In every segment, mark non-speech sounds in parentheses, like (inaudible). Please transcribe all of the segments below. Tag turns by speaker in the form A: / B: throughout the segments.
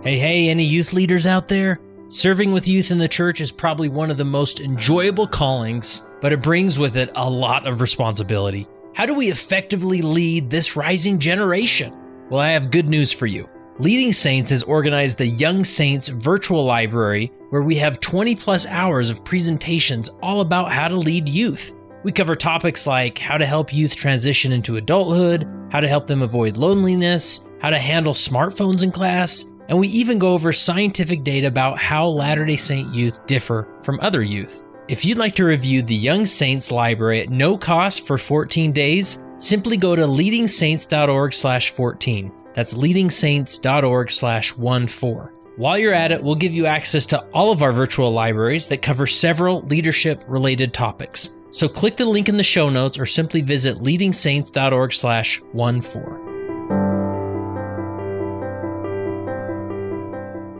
A: Hey, hey, any youth leaders out there? Serving with youth in the church is probably one of the most enjoyable callings, but it brings with it a lot of responsibility. How do we effectively lead this rising generation? Well, I have good news for you. Leading Saints has organized the Young Saints Virtual Library, where we have 20 plus hours of presentations all about how to lead youth. We cover topics like how to help youth transition into adulthood, how to help them avoid loneliness, how to handle smartphones in class, and we even go over scientific data about how Latter day Saint youth differ from other youth. If you'd like to review the Young Saints library at no cost for 14 days, simply go to leadingsaints.org/14. That's leadingsaints.org/14. While you're at it, we'll give you access to all of our virtual libraries that cover several leadership related topics. So click the link in the show notes or simply visit leadingsaints.org/14.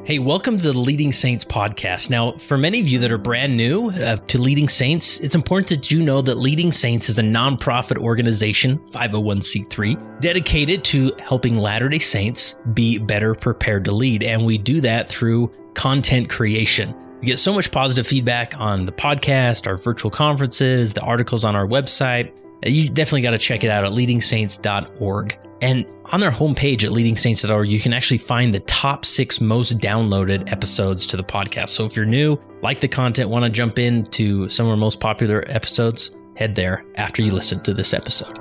A: Hey, welcome to the Leading Saints podcast. Now, for many of you that are brand new uh, to Leading Saints, it's important that you know that Leading Saints is a nonprofit organization, 501c3, dedicated to helping Latter day Saints be better prepared to lead. And we do that through content creation. We get so much positive feedback on the podcast, our virtual conferences, the articles on our website. You definitely got to check it out at leadingsaints.org. And on their homepage at leadingsaints.org, you can actually find the top six most downloaded episodes to the podcast. So if you're new, like the content, want to jump into some of our most popular episodes, head there after you listen to this episode.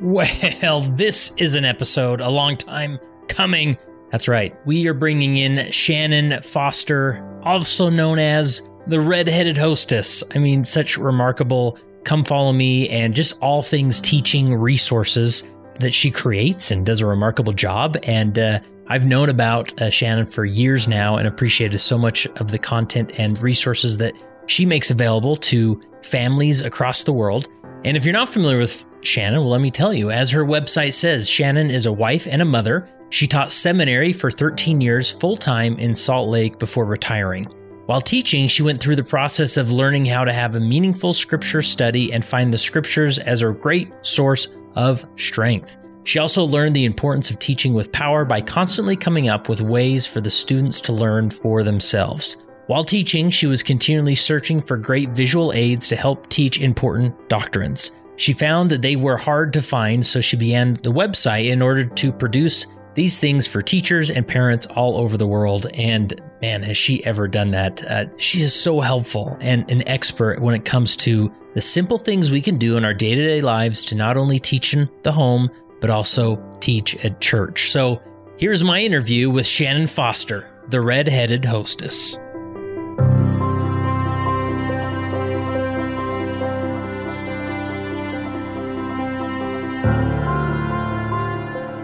A: Well, this is an episode a long time coming. That's right. We are bringing in Shannon Foster, also known as the redheaded hostess. I mean, such remarkable come follow me and just all things teaching resources that she creates and does a remarkable job. And uh, I've known about uh, Shannon for years now and appreciated so much of the content and resources that she makes available to families across the world. And if you're not familiar with Shannon, well, let me tell you, as her website says, Shannon is a wife and a mother. She taught seminary for 13 years full time in Salt Lake before retiring. While teaching, she went through the process of learning how to have a meaningful scripture study and find the scriptures as a great source of strength. She also learned the importance of teaching with power by constantly coming up with ways for the students to learn for themselves. While teaching, she was continually searching for great visual aids to help teach important doctrines. She found that they were hard to find, so she began the website in order to produce these things for teachers and parents all over the world. And man, has she ever done that? Uh, she is so helpful and an expert when it comes to the simple things we can do in our day to day lives to not only teach in the home, but also teach at church. So here's my interview with Shannon Foster, the red-headed hostess.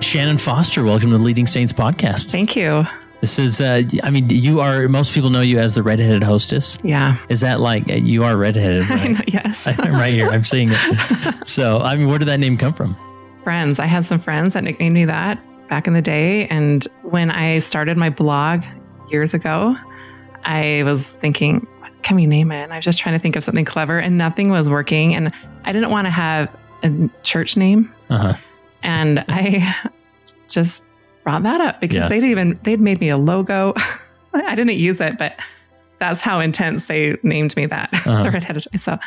A: Shannon Foster, welcome to the Leading Saints podcast.
B: Thank you.
A: This is, uh, I mean, you are, most people know you as the redheaded hostess.
B: Yeah.
A: Is that like, uh, you are redheaded? (laughs) Right?
B: I know, yes. (laughs)
A: I'm right here. I'm seeing it. (laughs) So, I mean, where did that name come from?
B: Friends. I had some friends that nicknamed me that back in the day. And when I started my blog years ago, I was thinking, what can we name it? And I was just trying to think of something clever and nothing was working. And I didn't want to have a church name.
A: Uh-huh.
B: And I just brought that up because
A: Yeah.
B: they'd even they'd made me a logo. (laughs) I didn't use it, but that's how intense they named me that. (laughs)
A: Uh-huh.
B: the redheaded. So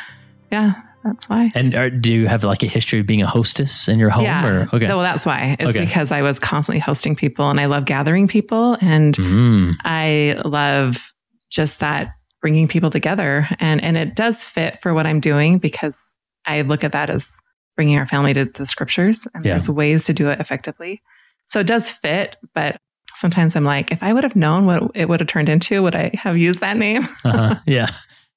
B: yeah, that's why.
A: And are, do you have like a history of being a hostess in your home?
B: yeah.
A: Or, okay.
B: Well, that's why. It's
A: Okay.
B: because I was constantly hosting people and I love gathering people and
A: Mm,
B: I love just that bringing people together and and it does fit for what I'm doing because I look at that as bringing our family to the scriptures and
A: Yeah.
B: there's ways to do it effectively. So it does fit, but sometimes I'm like if I would have known what it would have turned into, would I have used that name? (laughs)
A: uh-huh. yeah.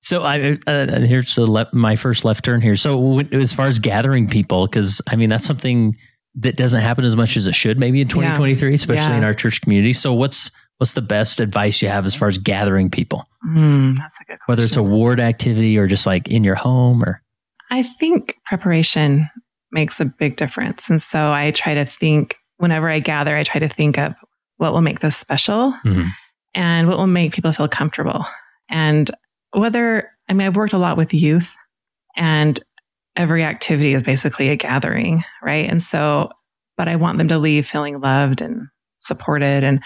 A: So I uh, here's the le- my first left turn here. So when, as far as gathering people, because I mean that's something that doesn't happen as much as it should, maybe in 2023, especially
B: Yeah.
A: in our church community. So what's what's the best advice you have as far as gathering people,
B: Mm, that's a good question.
A: whether it's a ward activity or just like in your home or
B: I think preparation makes a big difference. And so I try to think, whenever I gather, I try to think of what will make this special
A: Mhm.
B: and what will make people feel comfortable. And whether, I mean, I've worked a lot with youth and every activity is basically a gathering, right? And so, but I want them to leave feeling loved and supported. And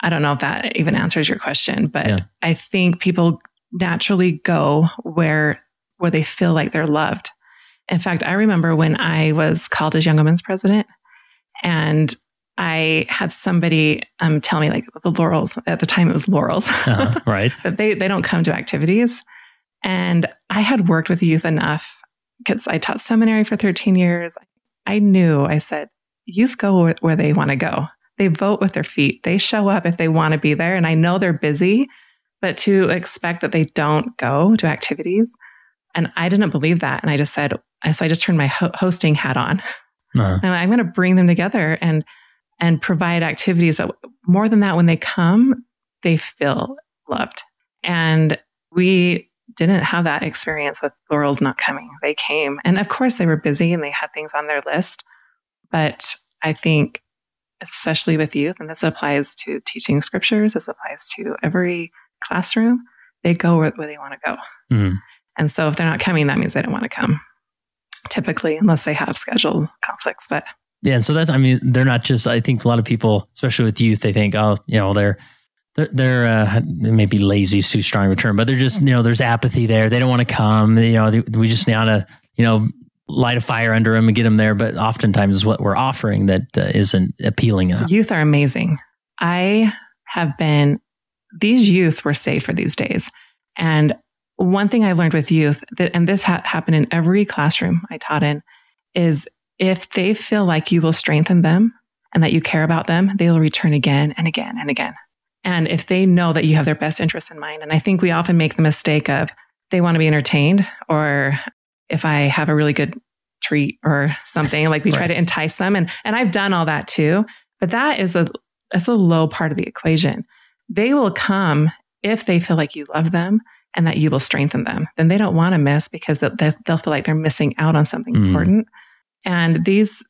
B: I don't know if that even answers your question, but yeah. I think people naturally go where where they feel like they're loved. In fact, I remember when I was called as Young Women's President, and I had somebody um, tell me like the Laurels at the time it was Laurels, (laughs) uh, (laughs)
A: right?
B: that they they don't come to activities, and I had worked with youth enough because I taught seminary for 13 years. I knew I said youth go where they want to go. They vote with their feet. They show up if they want to be there, and I know they're busy, but to expect that they don't go to activities, and I didn't believe that, and I just said so. I just turned my ho- hosting hat on, (laughs) uh-huh. and I'm going to bring them together and and provide activities. But more than that, when they come, they feel loved. And we didn't have that experience with Laurel's not coming. They came. And of course, they were busy and they had things on their list. But I think, especially with youth, and this applies to teaching scriptures, this applies to every classroom, they go where, where they want to go. Mm-hmm. And so if they're not coming, that means they don't want to come, typically, unless they have schedule conflicts. But
A: yeah, and so that's I mean they're not just I think a lot of people, especially with youth, they think oh you know they're they're, they're uh, maybe lazy is too strong a term, but they're just you know there's apathy there. They don't want to come. You know they, we just want to you know light a fire under them and get them there. But oftentimes is what we're offering that uh, not appealing enough.
B: Youth are amazing. I have been these youth were saved for these days, and one thing I learned with youth that and this ha- happened in every classroom I taught in is if they feel like you will strengthen them and that you care about them, they'll return again and again and again. And if they know that you have their best interests in mind, and I think we often make the mistake of they want to be entertained, or if I have a really good treat or something, like we right. try to entice them. And and I've done all that too, but that is a that's a low part of the equation. They will come if they feel like you love them and that you will strengthen them. Then they don't want to miss because they'll, they'll feel like they're missing out on something mm. important. And these,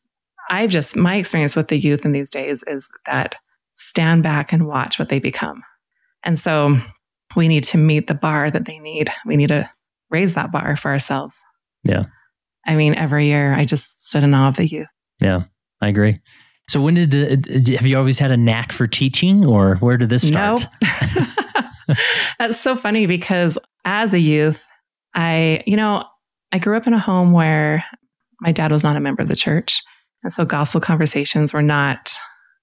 B: I've just, my experience with the youth in these days is that stand back and watch what they become. And so we need to meet the bar that they need. We need to raise that bar for ourselves.
A: Yeah.
B: I mean, every year I just stood in awe of the youth.
A: Yeah, I agree. So when did have you always had a knack for teaching, or where did this start?
B: No. (laughs) (laughs) That's so funny because as a youth, I you know I grew up in a home where my dad was not a member of the church. And so gospel conversations were not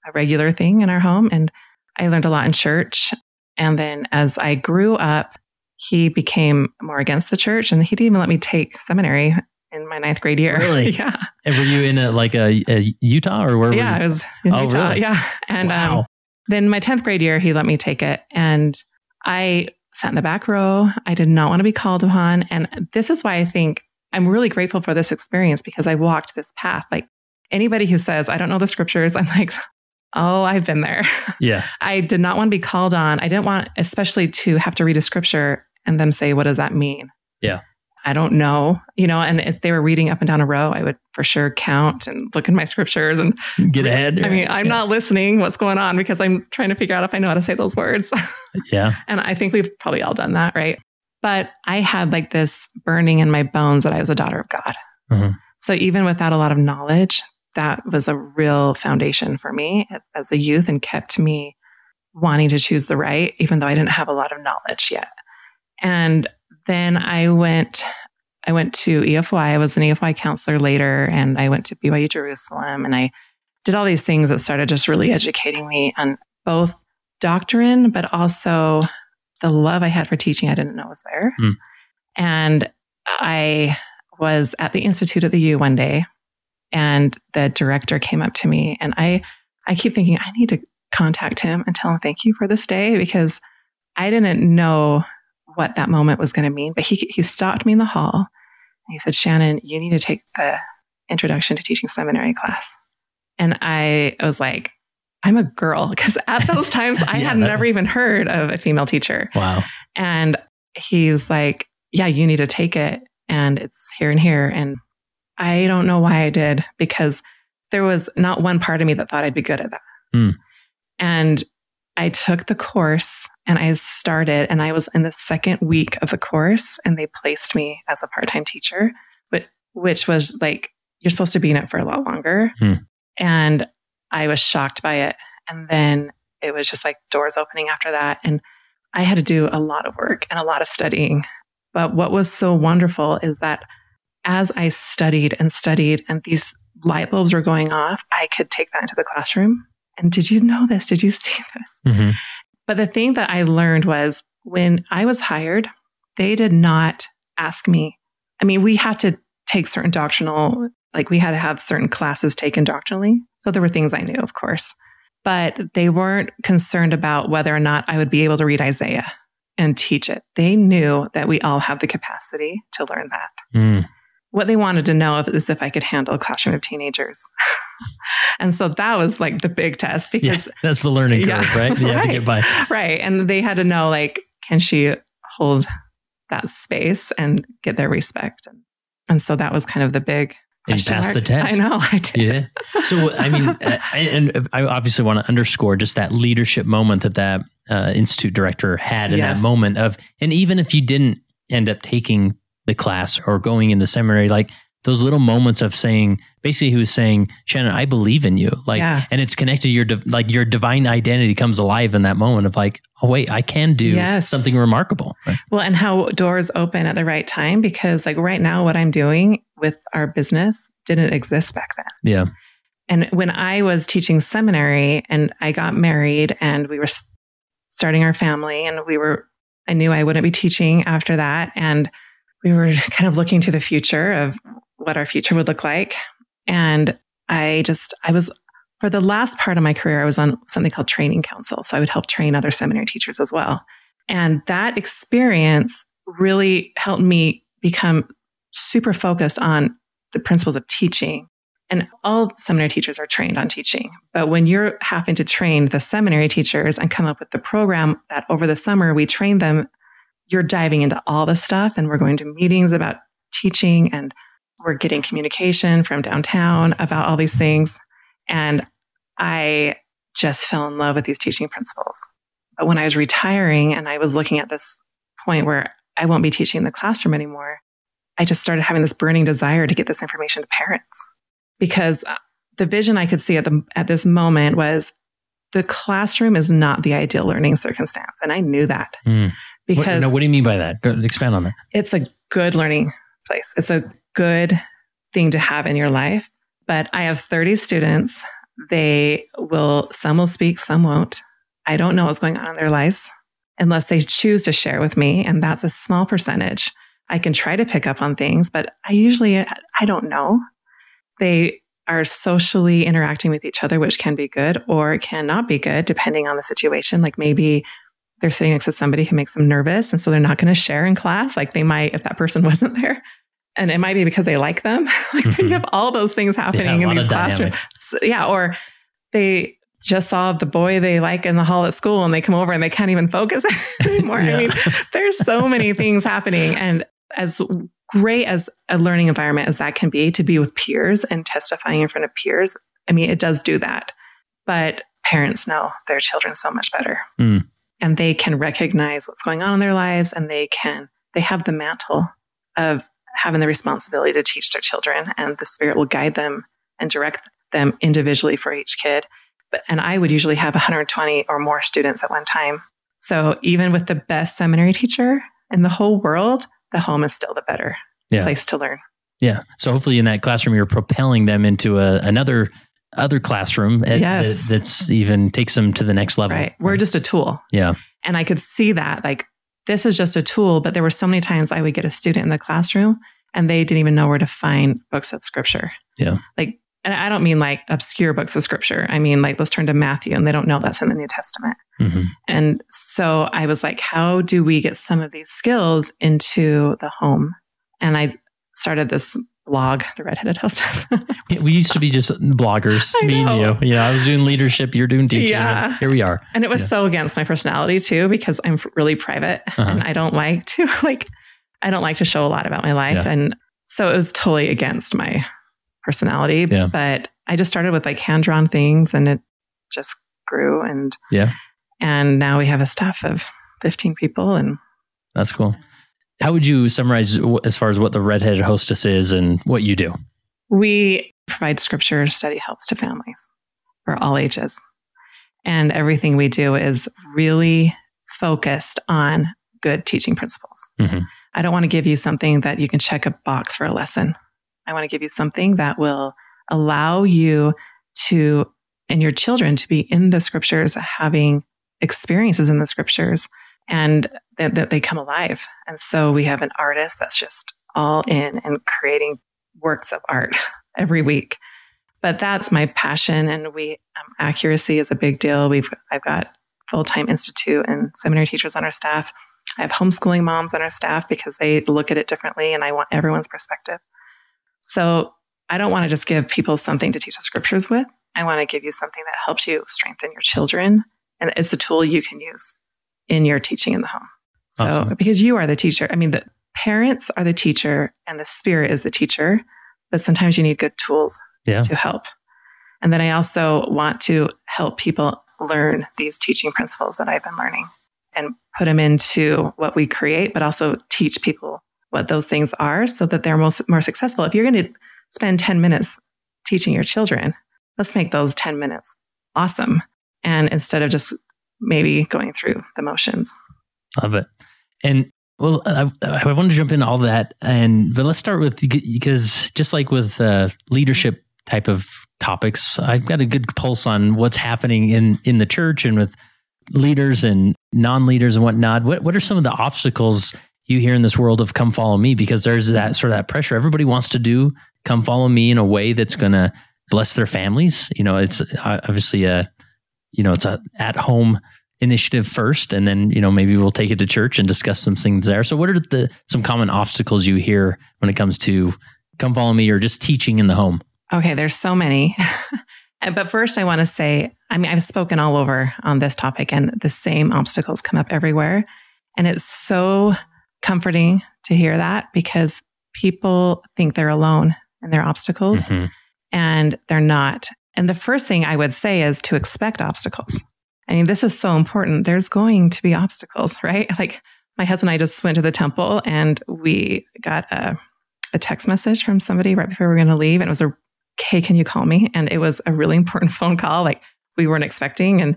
B: a regular thing in our home. And I learned a lot in church. And then as I grew up, he became more against the church and he didn't even let me take seminary in my ninth grade year.
A: Really? (laughs)
B: yeah.
A: And were you in a, like a, a Utah or where?
B: Yeah, I was in oh, Utah. Really? Yeah. And wow. um, then my 10th grade year, he let me take it. And I sat in the back row. I did not want to be called upon. And this is why I think I'm really grateful for this experience because I walked this path. Like anybody who says, I don't know the scriptures, (laughs) I'm like, oh, I've been there. (laughs)
A: Yeah.
B: I did not want to be called on. I didn't want, especially to have to read a scripture and them say, what does that mean?
A: Yeah.
B: I don't know, you know, and if they were reading up and down a row, I would for sure count and look in my (laughs) scriptures and
A: get ahead.
B: I mean, I'm yeah. not listening what's going on because I'm trying to figure out if I know how to say those words. (laughs)
A: yeah.
B: And I think we've probably all done that, right? But I had like this burning in my bones that I was a daughter of God. Mm-hmm. So even without a lot of knowledge, that was a real foundation for me as a youth and kept me wanting to choose the right, even though I didn't have a lot of knowledge yet. And then I went, I went to EFY. I was an EFY counselor later, and I went to BYU Jerusalem, and I did all these things that started just really educating me on both doctrine, but also the love I had for teaching, I didn't know was there. Mm. And I was at the Institute of the U one day, and the director came up to me, and I, I keep thinking I need to contact him and tell him thank you for this day because I didn't know what that moment was going to mean. But he he stopped me in the hall, and he said, "Shannon, you need to take the Introduction to Teaching Seminary class." And I was like, I'm a girl (laughs) because at those times I (laughs) yeah, had never is... even heard of a female teacher.
A: Wow.
B: And he's like, Yeah, you need to take it. And it's here and here. And I don't know why I did because there was not one part of me that thought I'd be good at that. Mm. And I took the course and I started, and I was in the second week of the course, and they placed me as a part time teacher. But which was like, you're supposed to be in it for a lot longer.
A: Hmm.
B: And I was shocked by it. And then it was just like doors opening after that. And I had to do a lot of work and a lot of studying. But what was so wonderful is that as I studied and studied and these light bulbs were going off, I could take that into the classroom. And did you know this? Did you (laughs) see this?
A: hmm
B: But the thing that I learned was when I was hired, they did not ask me. I mean, we had to take certain doctrinal, like we had to have certain classes taken doctrinally. So there were things I knew, of course, but they weren't concerned about whether or not I would be able to read Isaiah and teach it. They knew that we all have the capacity to learn that.
A: Mm.
B: What they wanted to know is if I could handle a classroom of teenagers. (laughs) and so that was like the big test
A: Yeah,
B: because
A: that's the learning curve,
B: Yeah,
A: right? You have to get (laughs) by.
B: right. And they had to know, like, can she hold that space and get their respect? And, and so that was kind of the big.
A: And you passed the test.
B: I know. I did.
A: Yeah. So, I mean, (laughs) uh, and I obviously want to underscore just that leadership moment that that uh, institute director had in
B: Yes.
A: that moment of, and even if you didn't end up taking the class or going into seminary, like those little moments of saying, basically, he was saying, Shannon, I believe in you. Like,
B: Yeah.
A: and it's connected to your, like, your divine identity comes alive in that moment of like, oh, wait, I can do
B: Yes.
A: something remarkable. Right?
B: Well, and how doors open at the right time because, like, right now, what I'm doing with our business didn't exist back then.
A: Yeah.
B: And when I was teaching seminary and I got married and we were starting our family and we were, I knew I wouldn't be teaching after that. And we were (laughs) kind of looking to the future of what our future would look like. And I just, I was, for the last part of my career, I was on something called training council. So I would help train other seminary teachers as well. And that experience really helped me become super focused on the principles of teaching and all seminary teachers are trained on teaching. But when you're having to train the seminary teachers and come up with the program that over the summer we train them, you're diving into all the stuff and we're going to meetings about teaching and we're getting communication from downtown about all these things. And I just fell in love with these teaching principles. But when I was retiring and I was looking at this point where I won't be teaching in the classroom anymore, I just started having this burning desire to get this information to parents because uh, the vision I could see at the at this moment was the classroom is not the ideal learning circumstance, and I knew that
A: Mm. What,
B: because
A: no, what do you mean by that? Go, expand on that.
B: it's a good learning place. It's a good thing to have in your life. But I have 30 students. They will, some will speak, some won't. I don't know what's going on in their lives unless they choose to share with me. And that's a small percentage. I can try to pick up on things, but I usually, I don't know. They are socially interacting with each other, which can be good or cannot be good depending on the situation. Like maybe they're sitting next to somebody who makes them nervous. And so they're not going to share in class like they might if that person (laughs) wasn't there. And it might be because they like them. (laughs) like
A: Mhm.
B: you have all those things happening
A: Yeah,
B: in these classrooms. So- yeah. Or they just saw the boy they like in the hall at school and they come over and they can't even focus (laughs) anymore.
A: Yeah.
B: I mean, there's so many things happening. And as great as a learning environment as that can be to be with peers and testifying in front of peers, I mean, it does do that. But parents know their children so much better.
A: Mm.
B: And they can recognize what's going on in their lives and they can, they have the mantle of having the responsibility to teach their children and the spirit will guide them and direct them individually for each kid. But, and I would usually have 120 or more students at one time. So even with the best seminary teacher in the whole world, the home is still the better
A: Yeah.
B: place to learn.
A: Yeah. So hopefully in that classroom, you're propelling them into a, another other classroom
B: Yes.
A: that, that's even takes them to the next level.
B: Right. We're just a tool.
A: Yeah.
B: And I could see that like this is just a tool, but there were so many times I would get a student in the classroom and they didn't even know where to find books of scripture.
A: Yeah.
B: Like, and I don't mean like obscure books of scripture. I mean like let's turn to Matthew and they don't know that's in the New Testament.
A: Mhm.
B: And so I was like, how do we get some of these skills into the home? And I started this blog, The Redheaded Hostess. (laughs)
A: We used to be just bloggers,
B: I
A: me and you. Yeah, I was doing leadership, you're doing teaching.
B: Yeah.
A: Here we are.
B: and it was
A: Yeah.
B: so against my personality too, because I'm really private
A: Uh-huh.
B: and I don't like to (laughs) like, I don't like to show a lot about my life.
A: Yeah.
B: And so it was totally against my personality.
A: Yeah.
B: But I just started with like hand drawn things and it just grew. And
A: Yeah.
B: And now we have a staff of 15 people and
A: That's cool. How would you summarize as far as what the redheaded hostess is and what you do?
B: We provide scripture study helps to families for all ages. And everything we do is really focused on good teaching principles. Mm-hmm. I don't want to give you something that you can check a box for a lesson. I want to give you something that will allow you to and your children to be in the scriptures, having experiences in the scriptures, and that, that they come alive. And so we have an artist that's just all in and creating works of art (laughs) every week. But that's my passion, and we um, accuracy is a big deal. We've I've got full time institute and seminary teachers on our staff. I have homeschooling moms on our staff because they look at it differently, and I want everyone's perspective. So I don't want to just give people something to teach the scriptures with. I want to give you something that helps you strengthen your children, and it's a tool you can use in your teaching in the home. So, awesome. because you are the teacher, I mean, the parents are the teacher, and the spirit is the teacher. But sometimes you need good tools yeah. to help. And then I also want to help people learn these teaching principles that I've been learning and put them into what we create, but also teach people what those things are so that they're most, more successful. If you're going to spend 10 minutes teaching your children, let's make those 10 minutes awesome. And instead of just maybe going through the motions.
A: Love it. And well, I, I want to jump into all that, and but let's start with because just like with uh, leadership type of topics, I've got a good pulse on what's happening in in the church and with leaders and non-leaders and whatnot. What what are some of the obstacles you hear in this world of come follow me? Because there's that sort of that pressure. Everybody wants to do come follow me in a way that's going to bless their families. You know, it's uh, obviously a you know it's a at home initiative first and then you know maybe we'll take it to church and discuss some things there. So what are the some common obstacles you hear when it comes to come follow me or just teaching in the home?
B: Okay there's so many. (laughs) But first i want to say i mean i've spoken all over on this topic and the same obstacles come up everywhere. And it's so comforting to hear that because people think they're alone in their obstacles mm-hmm. and they're not and the first thing i would say is to expect obstacles I mean, this is so important. There's going to be obstacles, (laughs) right? Like my husband and I just went to the temple and we got a, a text message from somebody right before we were going to leave. And it was a, hey, can you call me? And it was a really (laughs) important phone call. Like we weren't expecting. And,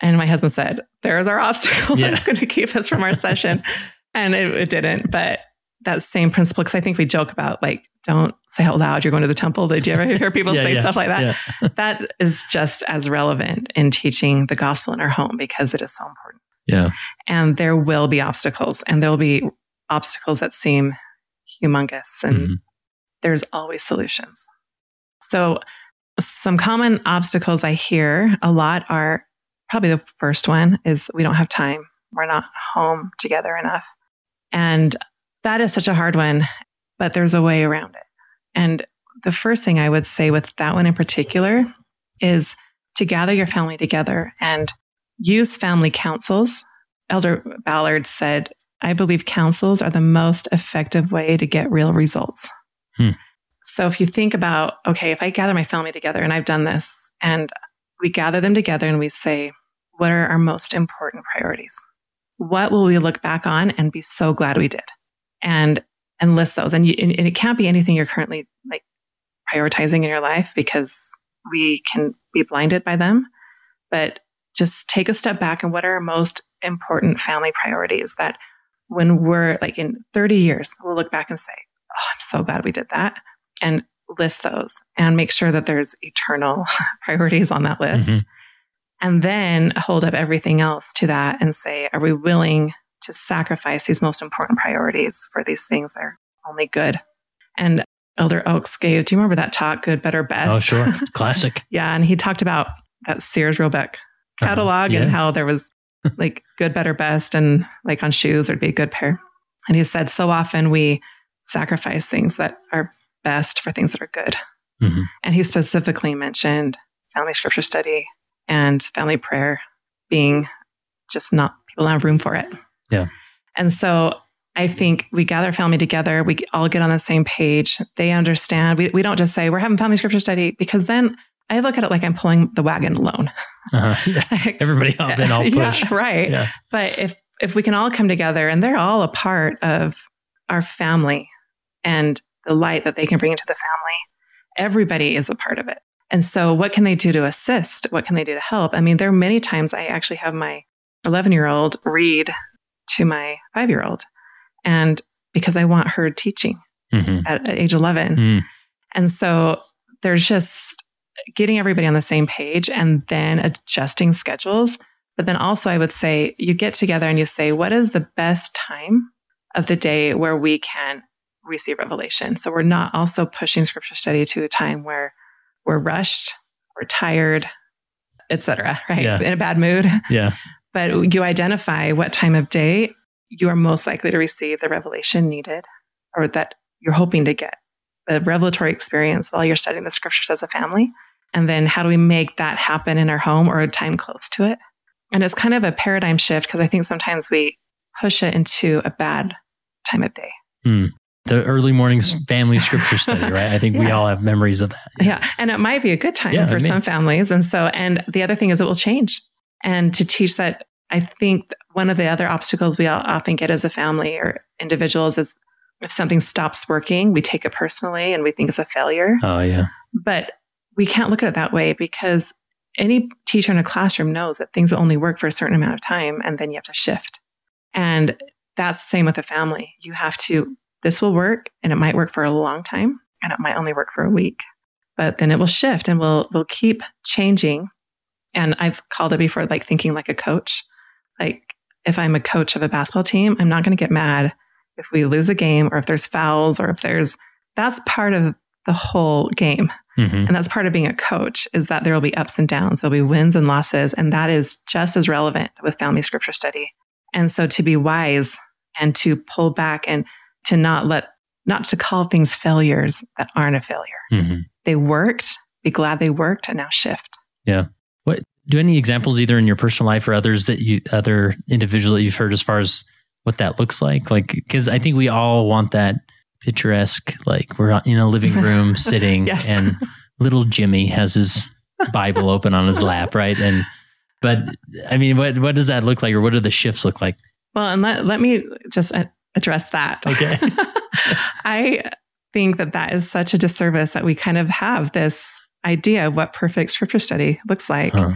B: and my husband said, there's our obstacle (laughs) yeah. that's going to keep us from our session. And it, it didn't, but that same principle, because I think we joke about like don't say out loud you're going to the temple. Did you ever hear people (laughs) yeah, say yeah, stuff like that? Yeah. (laughs) that is just as relevant in teaching the gospel in our home because it is so important.
A: Yeah.
B: And there will be obstacles and there'll be obstacles that seem humongous and mm-hmm. there's always solutions. So some common obstacles I hear a lot are probably the first one is we don't have time. We're not home together enough. And that is such a hard one but there's a way around it. And the first thing I would say with that one in particular is to gather your family together and use family councils. Elder Ballard said, I believe councils are the most effective way to get real results. Hmm. So if you think about, okay, if I gather my family together and I've done this and we gather them together and we say, what are our most important priorities? What will we look back on and be so glad we did? And and list those. And, you, and, it can't be anything you're currently like prioritizing in your life because we can be blinded by them. But just take a step back and what are our most important family priorities that when we're like in 30 years, we'll look back and say, Oh, I'm so glad we did that. And list those and make sure that there's eternal (laughs) priorities on that list. Mm-hmm. And then hold up everything else to that and say, Are we willing to sacrifice these most important priorities for these things that are only good. And Elder Oaks gave, do you remember that talk, Good, Better, Best?
A: Oh, sure. (laughs) Classic.
B: yeah. And he talked about that Sears Roebuck uh-huh. catalog uh-huh. yeah. and how there was (laughs) like good, better, best. And like on shoes, there'd be a good pair. And he said, so often we sacrifice things that are best for things that are good. Mm-hmm. And he specifically mentioned family scripture study and family prayer being just not, people don't have room for it.
A: Yeah.
B: And so I think we gather family together. We all get on the same page. They understand. We, we don't just say we're having family scripture study because then I look at it like I'm pulling the wagon alone.
A: Uh-huh. (laughs) Yeah. Everybody hop in, all push. (laughs)
B: Yeah, right. Yeah. But if if we can all come together and they're all a part of our family and the light that they can bring into the family, everybody is a part of it. And so, what can they do to assist? What can they do to help? I mean, there are many times I actually have my 11 year old read to my five year old, and because I want her teaching mm-hmm. at, at, age 11. Mm. And so, there's just getting everybody on the same page and then adjusting schedules. But then also, I would say you get together and you say, what is the best time of the day where we can receive revelation? So, we're not also pushing scripture study to a time where we're rushed, we're tired, etc. Right? Yeah. In a bad mood.
A: Yeah.
B: But you identify what time of day you are most likely to receive the revelation needed or that you're hoping to get the revelatory experience while you're studying the scriptures as a family. And then how do we make that happen in our home or a time close to it? And it's kind of a paradigm shift because I think sometimes we push it into a bad time of day.
A: Mm the early morning (laughs) family scripture study, right? I think yeah. we all have memories of that.
B: Yeah. yeah. And it might be a good time yeah, for some families. And so, and the other thing is it will change. And to teach that, I think one of the other obstacles we often get as a family or individuals is if something stops working, we take it personally and we think it's a failure.
A: Oh, yeah.
B: But we can't look at it that way because any teacher in a classroom knows that things will only work for a certain amount of time and then you have to shift. And that's the same with a family. You have to this will work and it might work for a long time and it might only work for a week. But then it will shift and we'll we'll keep changing. And I've called it before like thinking like a coach. Like if I'm a coach of a basketball team, I'm not going to get mad if we lose a game or if there's fouls or if there's that's part of the whole game. Mm-hmm. And that's part of being a coach is that there will be ups and downs. There'll be wins and losses. And that is just as relevant with family scripture study. And so to be wise and to pull back and to not let, not to call things failures that aren't a failure. Mm-hmm. They worked, be glad they worked, and now shift.
A: Yeah. What do any examples either in your personal life or others that you, other individual that you've heard as far as what that looks like? Like, because I think we all want that picturesque, like we're in a living room (laughs) sitting yes. and little Jimmy has his Bible open on his lap, right? And, but I mean, what, what does that look like or what do the shifts look like?
B: Well, and let, let me just address that.
A: Okay. (laughs)
B: I think that that is such a disservice that we kind of have this idea of what perfect scripture study looks like. Huh.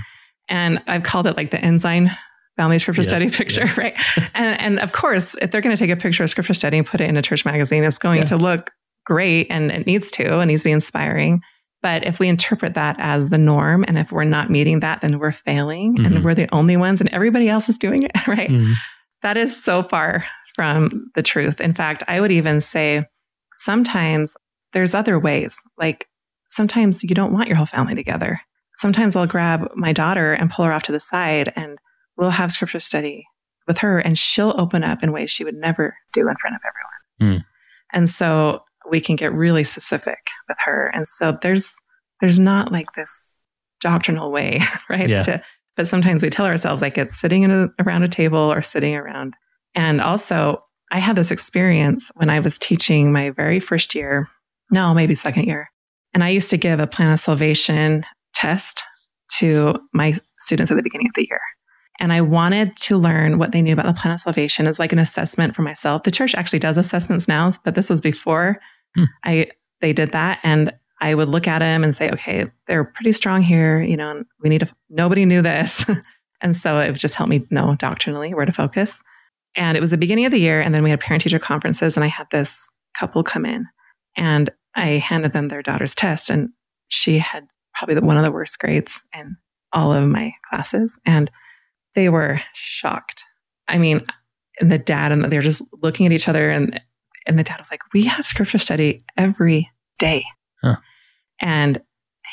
B: And I've called it like the Ensign family scripture yes, study picture, yes. (laughs) right? And, and of course, if they're going to take a picture of scripture study and put it in a church magazine, it's going yeah. to look great and it needs to, and needs to be inspiring. But if we interpret that as the norm, and if we're not meeting that, then we're failing mm-hmm. and we're the only ones and everybody else is doing it, (laughs) right? Mm-hmm. That is so far from the truth. In fact, I would even say sometimes there's other ways. Like sometimes you don't want your whole family together. Sometimes I'll grab my daughter and pull her off to the side and we'll have scripture study with her and she'll open up in ways she would never do in front of everyone. Mm. And so we can get really specific with her. And so there's there's not like this doctrinal way, (laughs) right? Yeah. To, but sometimes we tell ourselves like it's sitting a, around a table or sitting around and also, I had this experience when I was teaching my very first year, no, maybe second year. And I used to give a plan of salvation test to my students at the beginning of the year. And I wanted to learn what they knew about the plan of salvation as like an assessment for myself. The church actually does assessments now, but this was before hmm. I they did that. And I would look at them and say, okay, they're pretty strong here. You know, we need to, nobody knew this. (laughs) and so it just helped me know doctrinally where to focus. And it was the beginning of the year. And then we had parent teacher conferences, and I had this couple come in and I handed them their daughter's test. And she had probably the, one of the worst grades in all of my classes. And they were shocked. I mean, and the dad and they're just looking at each other and and the dad was like, "We have scripture study every day," huh. and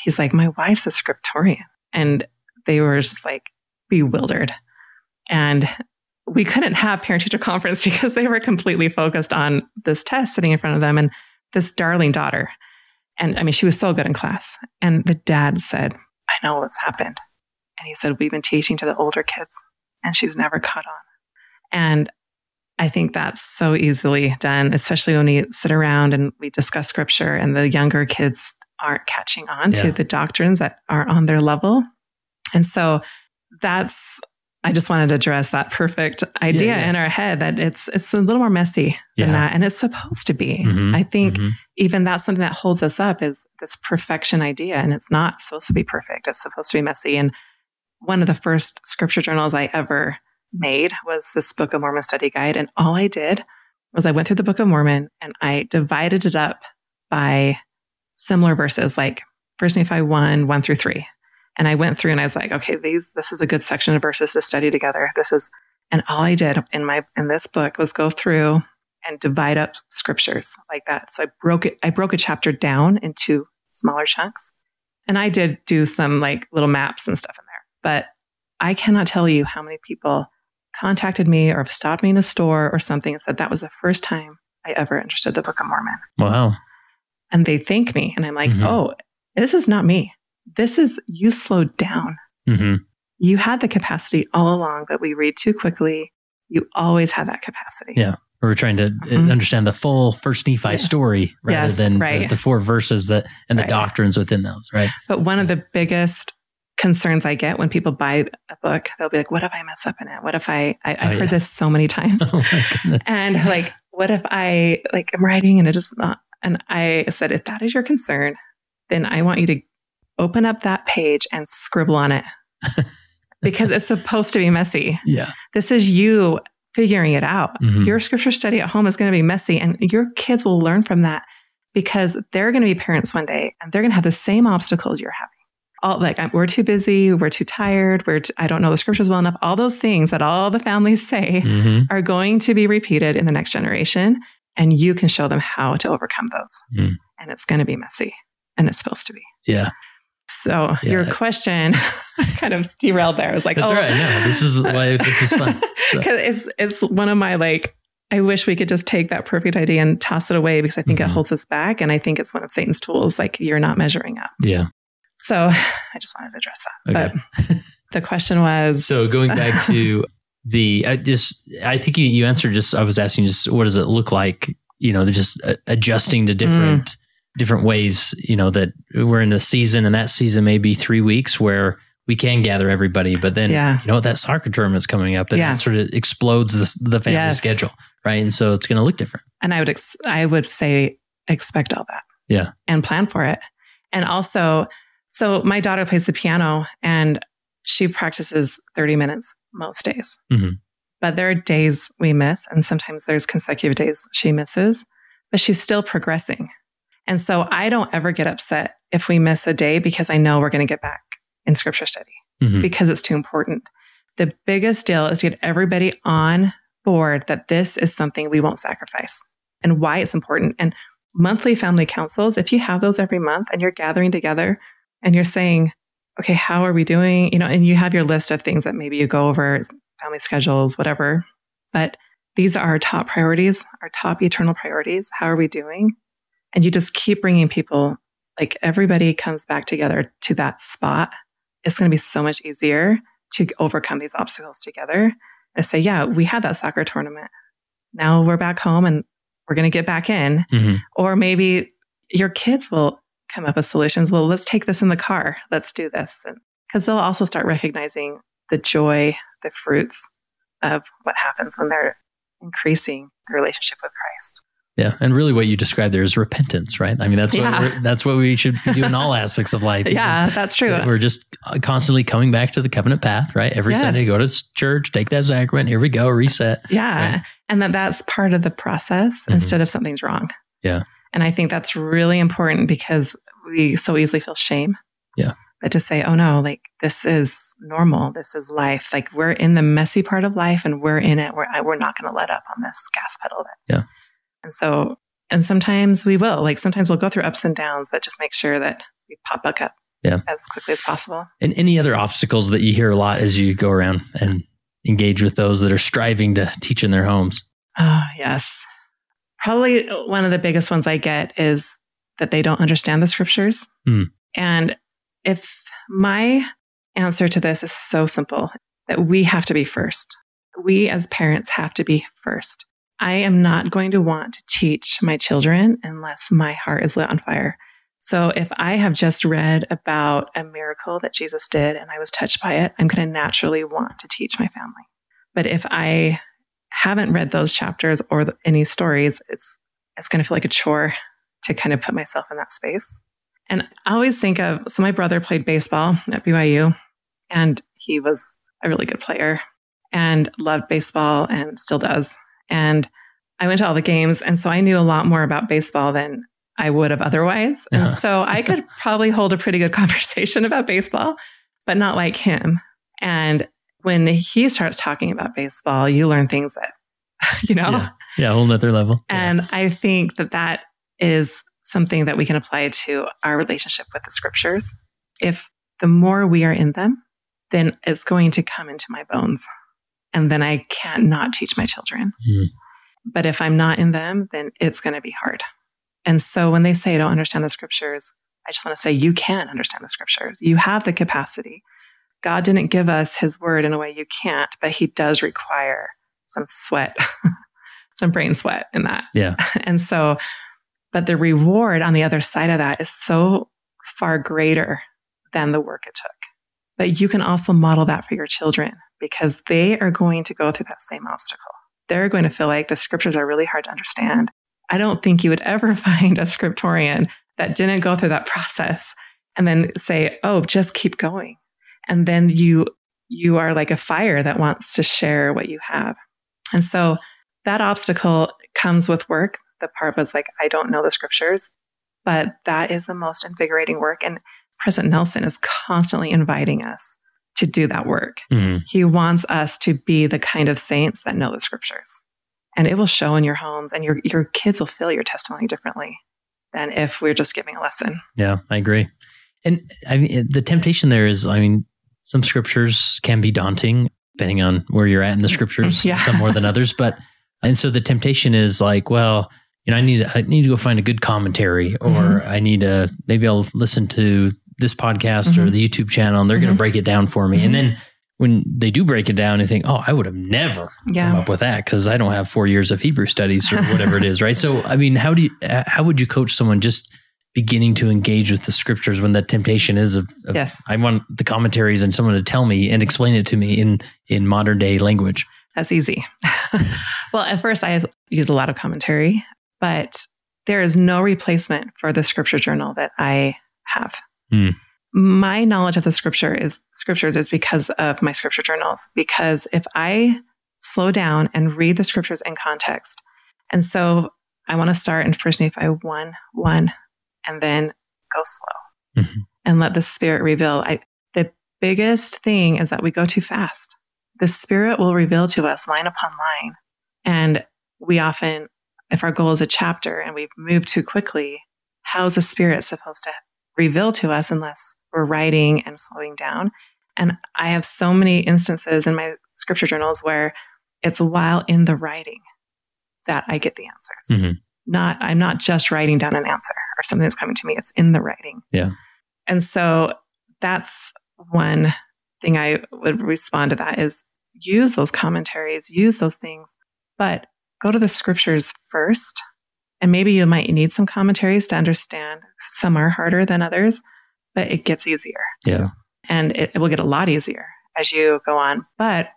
B: he's like, "My wife's a scriptorian," and they were just like bewildered. And we couldn't have parent teacher (laughs) conference because they were completely focused on this test sitting in front of them and this darling daughter. And I mean, she was so good in class. And the dad said, I know what's happened. And he said, We've been teaching to the older kids and she's never caught on. And I think that's so easily done, especially when we sit around and we discuss scripture and the younger kids aren't catching on yeah. to the doctrines that are on their level. And so that's I just wanted to address that perfect idea
A: yeah.
B: in our head that it's it's a little more messy than
A: Yeah.
B: that, and it's supposed to be.
A: Mhm,
B: I think
A: mhm.
B: even that's something that holds us up is this perfection idea, and it's not supposed to be perfect. It's supposed to be messy. And one of the first scripture journals I ever made was this Book of Mormon study guide, and all I did was I went through the Book of Mormon and I divided it up by similar verses, like First Nephi one one through three. And I went through and I was like, okay, these this is a good section of verses to study together. This is and all I did in my in this book was go through and divide up scriptures like that. So I broke it I broke a chapter down into smaller chunks. And I did do some like little maps and stuff in there. But I cannot tell you how many people contacted me or have stopped me in a store or something and said that was the first time I ever understood the Book of Mormon.
A: Wow.
B: And they thank me. And I'm like,
A: Mhm.
B: oh, this is not me. This is you slowed down.
A: hmm
B: You had the capacity all along, but we read too quickly. You always had that capacity.
A: Yeah. We're trying to uh,
B: Mhm.
A: understand the full First Nephi
B: Yeah.
A: story rather
B: Yes,
A: than the-
B: right.
A: the, four verses that and the
B: Right.
A: doctrines within those, right?
B: But one of the biggest concerns I get when people buy a book, they'll be like, what if I mess up in it? What if I, I I've
A: Oh,
B: heard
A: yeah.
B: this so many times. (laughs)
A: Oh
B: and like, what if I like I'm writing and it is not? And I said, if that is your concern, then I want you to open up that page and scribble on it (laughs) because it's supposed to be messy.
A: Yeah.
B: This is you figuring it out.
A: Mhm.
B: Your scripture study at home is going to be messy, and your kids will learn from that because they're going to be parents one day and they're going to have the same obstacles you're having. All like we're too busy, we're too tired, we're t- I don't know the scriptures well enough. All those things that all the families say
A: Mhm.
B: are going to be repeated in the next generation, and you can show them how to overcome those.
A: Mm.
B: And it's going to be messy, and it's supposed to be.
A: Yeah.
B: So
A: Yeah.
B: your question (laughs) kind of derailed there. I was like,
A: That's
B: oh,
A: right. No, this is why this is fun. (laughs) So-
B: because it's it's one of my like I wish we could just take that perfect idea and toss it away because I think
A: Mhm.
B: it holds us back and I think it's one of Satan's tools like you're not measuring up.
A: Yeah.
B: So (sighs) I just wanted to address that.
A: Okay.
B: But (laughs) the question was
A: So going back to the, I just, I think you, you answered just, I was asking just what does it look like, you know, just adjusting to different, different ways, you know, that we're in a season and that season may be three weeks where we can gather everybody, but then,
B: Yeah.
A: you know, that soccer tournament's coming up and
B: Yeah.
A: it sort of explodes the, the family
B: Yes.
A: schedule. Right. And so it's going to look different.
B: and I would ex- I would say expect all that.
A: Yeah.
B: And plan for it. And also so my daughter plays the piano and she practices 30 minutes most days.
A: Mhm.
B: But there are days we miss and sometimes there's consecutive days she misses, but she's still progressing. And so I don't ever get upset if we miss a day because I know we're going to get back in scripture study
A: Mhm.
B: because it's too important. The biggest deal is to get everybody on board that this is something we won't sacrifice and why it's important. And monthly family councils, if you have those every month and you're gathering together and you're saying, okay, how are we doing? You know, and you have your list of things that maybe you go over, family schedules, whatever. But these are our top priorities, our top eternal priorities. How are we doing? And you just keep bringing people, like everybody comes back together to that spot. It's going to be so much easier to overcome these obstacles together and say, yeah, we had that soccer tournament. Now we're back home and we're going to get back in.
A: Mhm.
B: Or maybe your kids will come up with solutions. Well, let's take this in the car. Let's do this. Because they'll also start recognizing the joy, the fruits of what happens when they're increasing the relationship with Christ.
A: Yeah. And really what you described there is repentance, right? I mean, that's
B: Yeah.
A: what we're, that's what we should be doing in all aspects of life. (laughs)
B: Yeah, that's true.
A: We're just constantly coming back to the covenant path, right? Every
B: Yes.
A: Sunday, go to church, take that sacrament. Here we go, reset.
B: Yeah.
A: Right.
B: And that that's part of the process
A: Mhm.
B: instead of something's wrong.
A: Yeah.
B: And I think that's really important because we so easily feel shame.
A: Yeah.
B: But to say, oh no, like this is normal. This is life. Like we're in the messy part of life and we're in it. We're, we're not going to let up on this gas pedal. it.
A: Yeah.
B: And so, and sometimes we will, like sometimes we'll go through ups and downs, but just make sure that we pop back up
A: Yeah.
B: as quickly as possible.
A: And any other obstacles that you hear a lot as you go around and engage with those that are striving to teach in their homes?
B: Oh, yes. Probably one of the biggest ones I get is that they don't understand the scriptures.
A: Hmm.
B: And if my answer to this is so simple that we have to be first, we as parents have to be first. I am not going to want to teach my children unless my heart is lit on fire. So if I have just read about a miracle that Jesus did and I was touched by it, I'm going to naturally want to teach my family. But if I haven't read those chapters or the, any stories, it's it's going to feel like a chore to kind of put myself in that space. And I always think of so my brother played baseball at BYU and he was a really good player and loved baseball and still does. And I went to all the games. And so I knew a lot more about baseball than I would have otherwise. And uh-huh. so I could (laughs) probably hold a pretty good conversation about baseball, but not like him. And when he starts talking about baseball, you learn things that, (laughs) you know,
A: yeah, yeah a whole nother level.
B: And yeah. I think that that is something that we can apply to our relationship with the scriptures. If the more we are in them, then it's going to come into my bones. And then I can't not teach my children. Mm. But if I'm not in them, then it's going to be hard. And so when they say, I don't understand the scriptures, I just want to say, you can understand the scriptures. You have the capacity. God didn't give us his word in a way you can't, but he does require some sweat, (laughs) some brain sweat in that.
A: Yeah. (laughs)
B: and so, but the reward on the other side of that is so far greater than the work it took. But you can also model that for your children because they are going to go through that same obstacle they're going to feel like the scriptures are really hard to understand. I don't think you would (laughs) ever find a scriptorian that didn't go through that process and then say, "Oh, just keep going." And then you you are like a fire that wants to share what you have. And so that obstacle comes with work. The part was like, I don't know the scriptures, but that is the most invigorating work. And President Nelson is constantly inviting us to do that work. Mm-hmm. He wants us to be the kind of saints that know the scriptures. And it will show in your homes and your your kids will feel your testimony differently than if we're just giving a lesson.
A: Yeah, I agree. And I mean the temptation there is I mean some scriptures can be daunting depending on where you're at in the scriptures, (laughs) yeah. some more than others, but and so the temptation is like, well, you know, I need I need to go find a good commentary, or mm-hmm. I need to maybe I'll listen to this podcast mm-hmm. or the YouTube channel and they're mm-hmm. going to break it down for me. Mm-hmm. And then when they do break it down, and think, oh, I would have never yeah. come up with that because I don't have four years of Hebrew studies or whatever it is, right? So, I mean, how do you, how would you coach someone just beginning to engage with the scriptures when the temptation is of, of
B: yes.
A: I want the commentaries and someone to tell me and explain it to me in in modern day language?
B: That's easy. (laughs) well, at first I use a lot of commentary, but there is no replacement for the scripture journal that I have. Mm. My knowledge of the scripture is scriptures is because of my scripture journals. Because if I slow down and read the scriptures in context, and so I want to start in First Nephi 1 1 and then go slow mm-hmm. and let the Spirit reveal. I, the biggest thing is that we go too fast. The Spirit will reveal to us line upon line. And we often, if our goal is a chapter and we move too quickly, how's the Spirit supposed to reveal to us unless we're writing and slowing down. And I have so many instances in my scripture journals where it's while in the writing that I get the answers. Mm-hmm. Not, I'm not just writing down an answer or something that's coming to me. It's in the writing.
A: Yeah.
B: And so that's one thing I would respond to that is use those commentaries, use those things, but go to the scriptures first and maybe you might need some commentaries to understand. Some are harder than others, but it gets easier.
A: Yeah.
B: And it, it will get a lot easier as you go on. But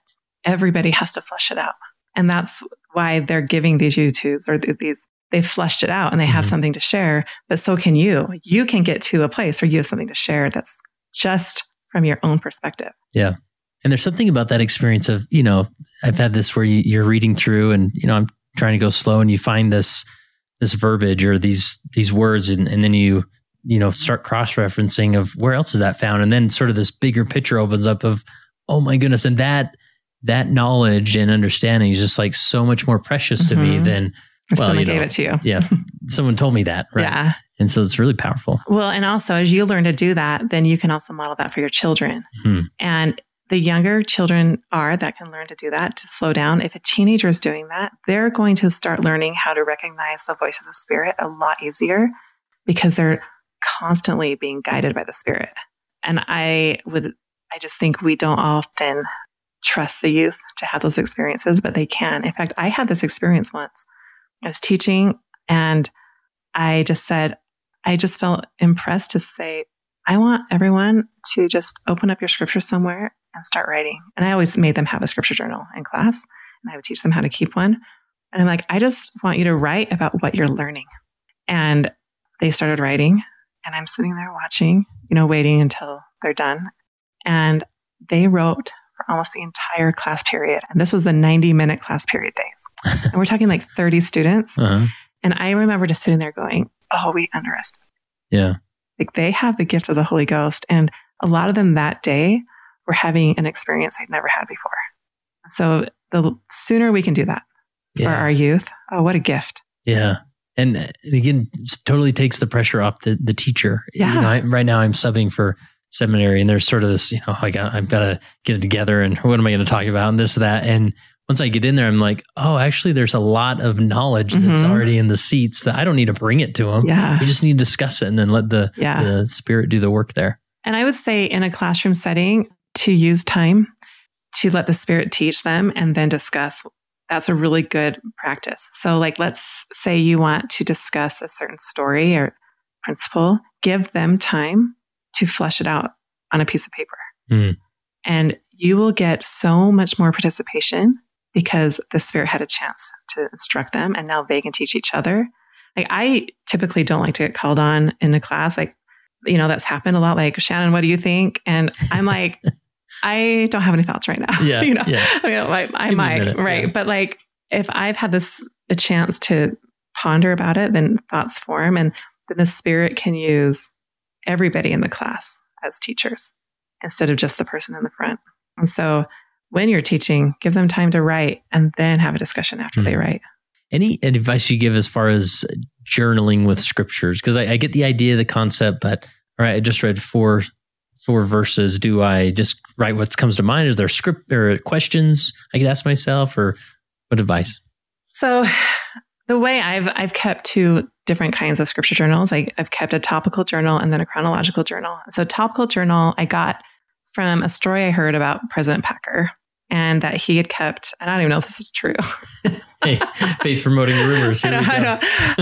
B: everybody has to flesh it out. And that's why they're giving these YouTubes or these, they've fleshed it out and they have mm-hmm. something to share. But so can you. You can get to a place where you have something to share that's just from your own perspective.
A: Yeah. And there's something about that experience of, you know, I've had this where you, you're reading through and, you know, I'm trying to go slow and you find this this verbiage or these these words and, and then you you know start cross-referencing of where else is that found and then sort of this bigger picture opens up of oh my goodness and that that knowledge and understanding is just like so much more precious to mm-hmm. me than
B: well, someone you know, gave it to you.
A: yeah. (laughs) Someone told me that. Right.
B: Yeah.
A: And so it's really powerful.
B: Well, and also as you learn to do that, then you can also model that for your children. Mm-hmm. And the younger children are that can learn to do that, to slow down. If a teenager is doing that, they're going to start learning how to recognize the voice of the Spirit a lot easier because they're constantly being guided by the Spirit. And I would, I just think we don't often trust the youth to have those experiences, but they can. In fact, I had this experience once. I was teaching and I just said, I just felt impressed to say, I want everyone to just open up your scripture somewhere and start writing. And I always made them have a scripture journal in class and I would teach them how to keep one. And I'm like, I just want you to write about what you're learning. And they started writing and I'm sitting there watching, you know, waiting until they're done. And they wrote for almost the entire class period. And this was the 90 minute class period days. (laughs) and we're talking like 30 students. Uh-huh. And I remember just sitting there going, oh, we underestimated.
A: Yeah.
B: Like they have the gift of the Holy Ghost. And a lot of them that day were having an experience they'd never had before. So the sooner we can do that yeah. for our youth, oh, what a gift.
A: Yeah. And uh, again, totally takes the pressure off the, the teacher.
B: Yeah.
A: You know, I, right now I'm subbing for seminary and there's sort of this, you know, like I've got to get it together and what am I going to talk about and this, that. And once I get in there, I'm like, oh, actually, there's a lot of knowledge that's mm-hmm. already in the seats that I don't need to bring it to them.
B: Yeah.
A: We just need to discuss it and then let the, yeah. the spirit do the work there.
B: And I would say in a classroom setting to use time to let the spirit teach them and then discuss. That's a really good practice. So, like, let's say you want to discuss a certain story or principle, give them time to flesh it out on a piece of paper. Mm. And you will get so much more participation because the spirit had a chance to instruct them and now they can teach each other. Like I typically don't like to get called on in a class. Like, you know, that's happened a lot. Like, Shannon, what do you think? And I'm like, (laughs) I don't have any thoughts right now. (laughs)
A: Yeah.
B: you know,
A: yeah.
B: I mean, I, I might, right. Yeah. But like, if I've had this, a chance to ponder about it, then thoughts form and then the spirit can use everybody in the class as teachers instead of just the person in the front. And so when you're teaching, give them time to write and then have a discussion after mm. they hmm. write.
A: Any advice you give as far as journaling with scriptures? Because I, I, get the idea, the concept, but all right, I just read four four verses. Do I just write what comes to mind? Is there script or questions I could ask myself, or what advice?
B: So, the way I've I've kept two different kinds of scripture journals. I, I've kept a topical journal and then a chronological journal. So, topical journal I got from a story I heard about President Packer and that he had kept, and I don't even know if this is true. (laughs)
A: hey, faith promoting (laughs) rumors.
B: Here I, know, I, know.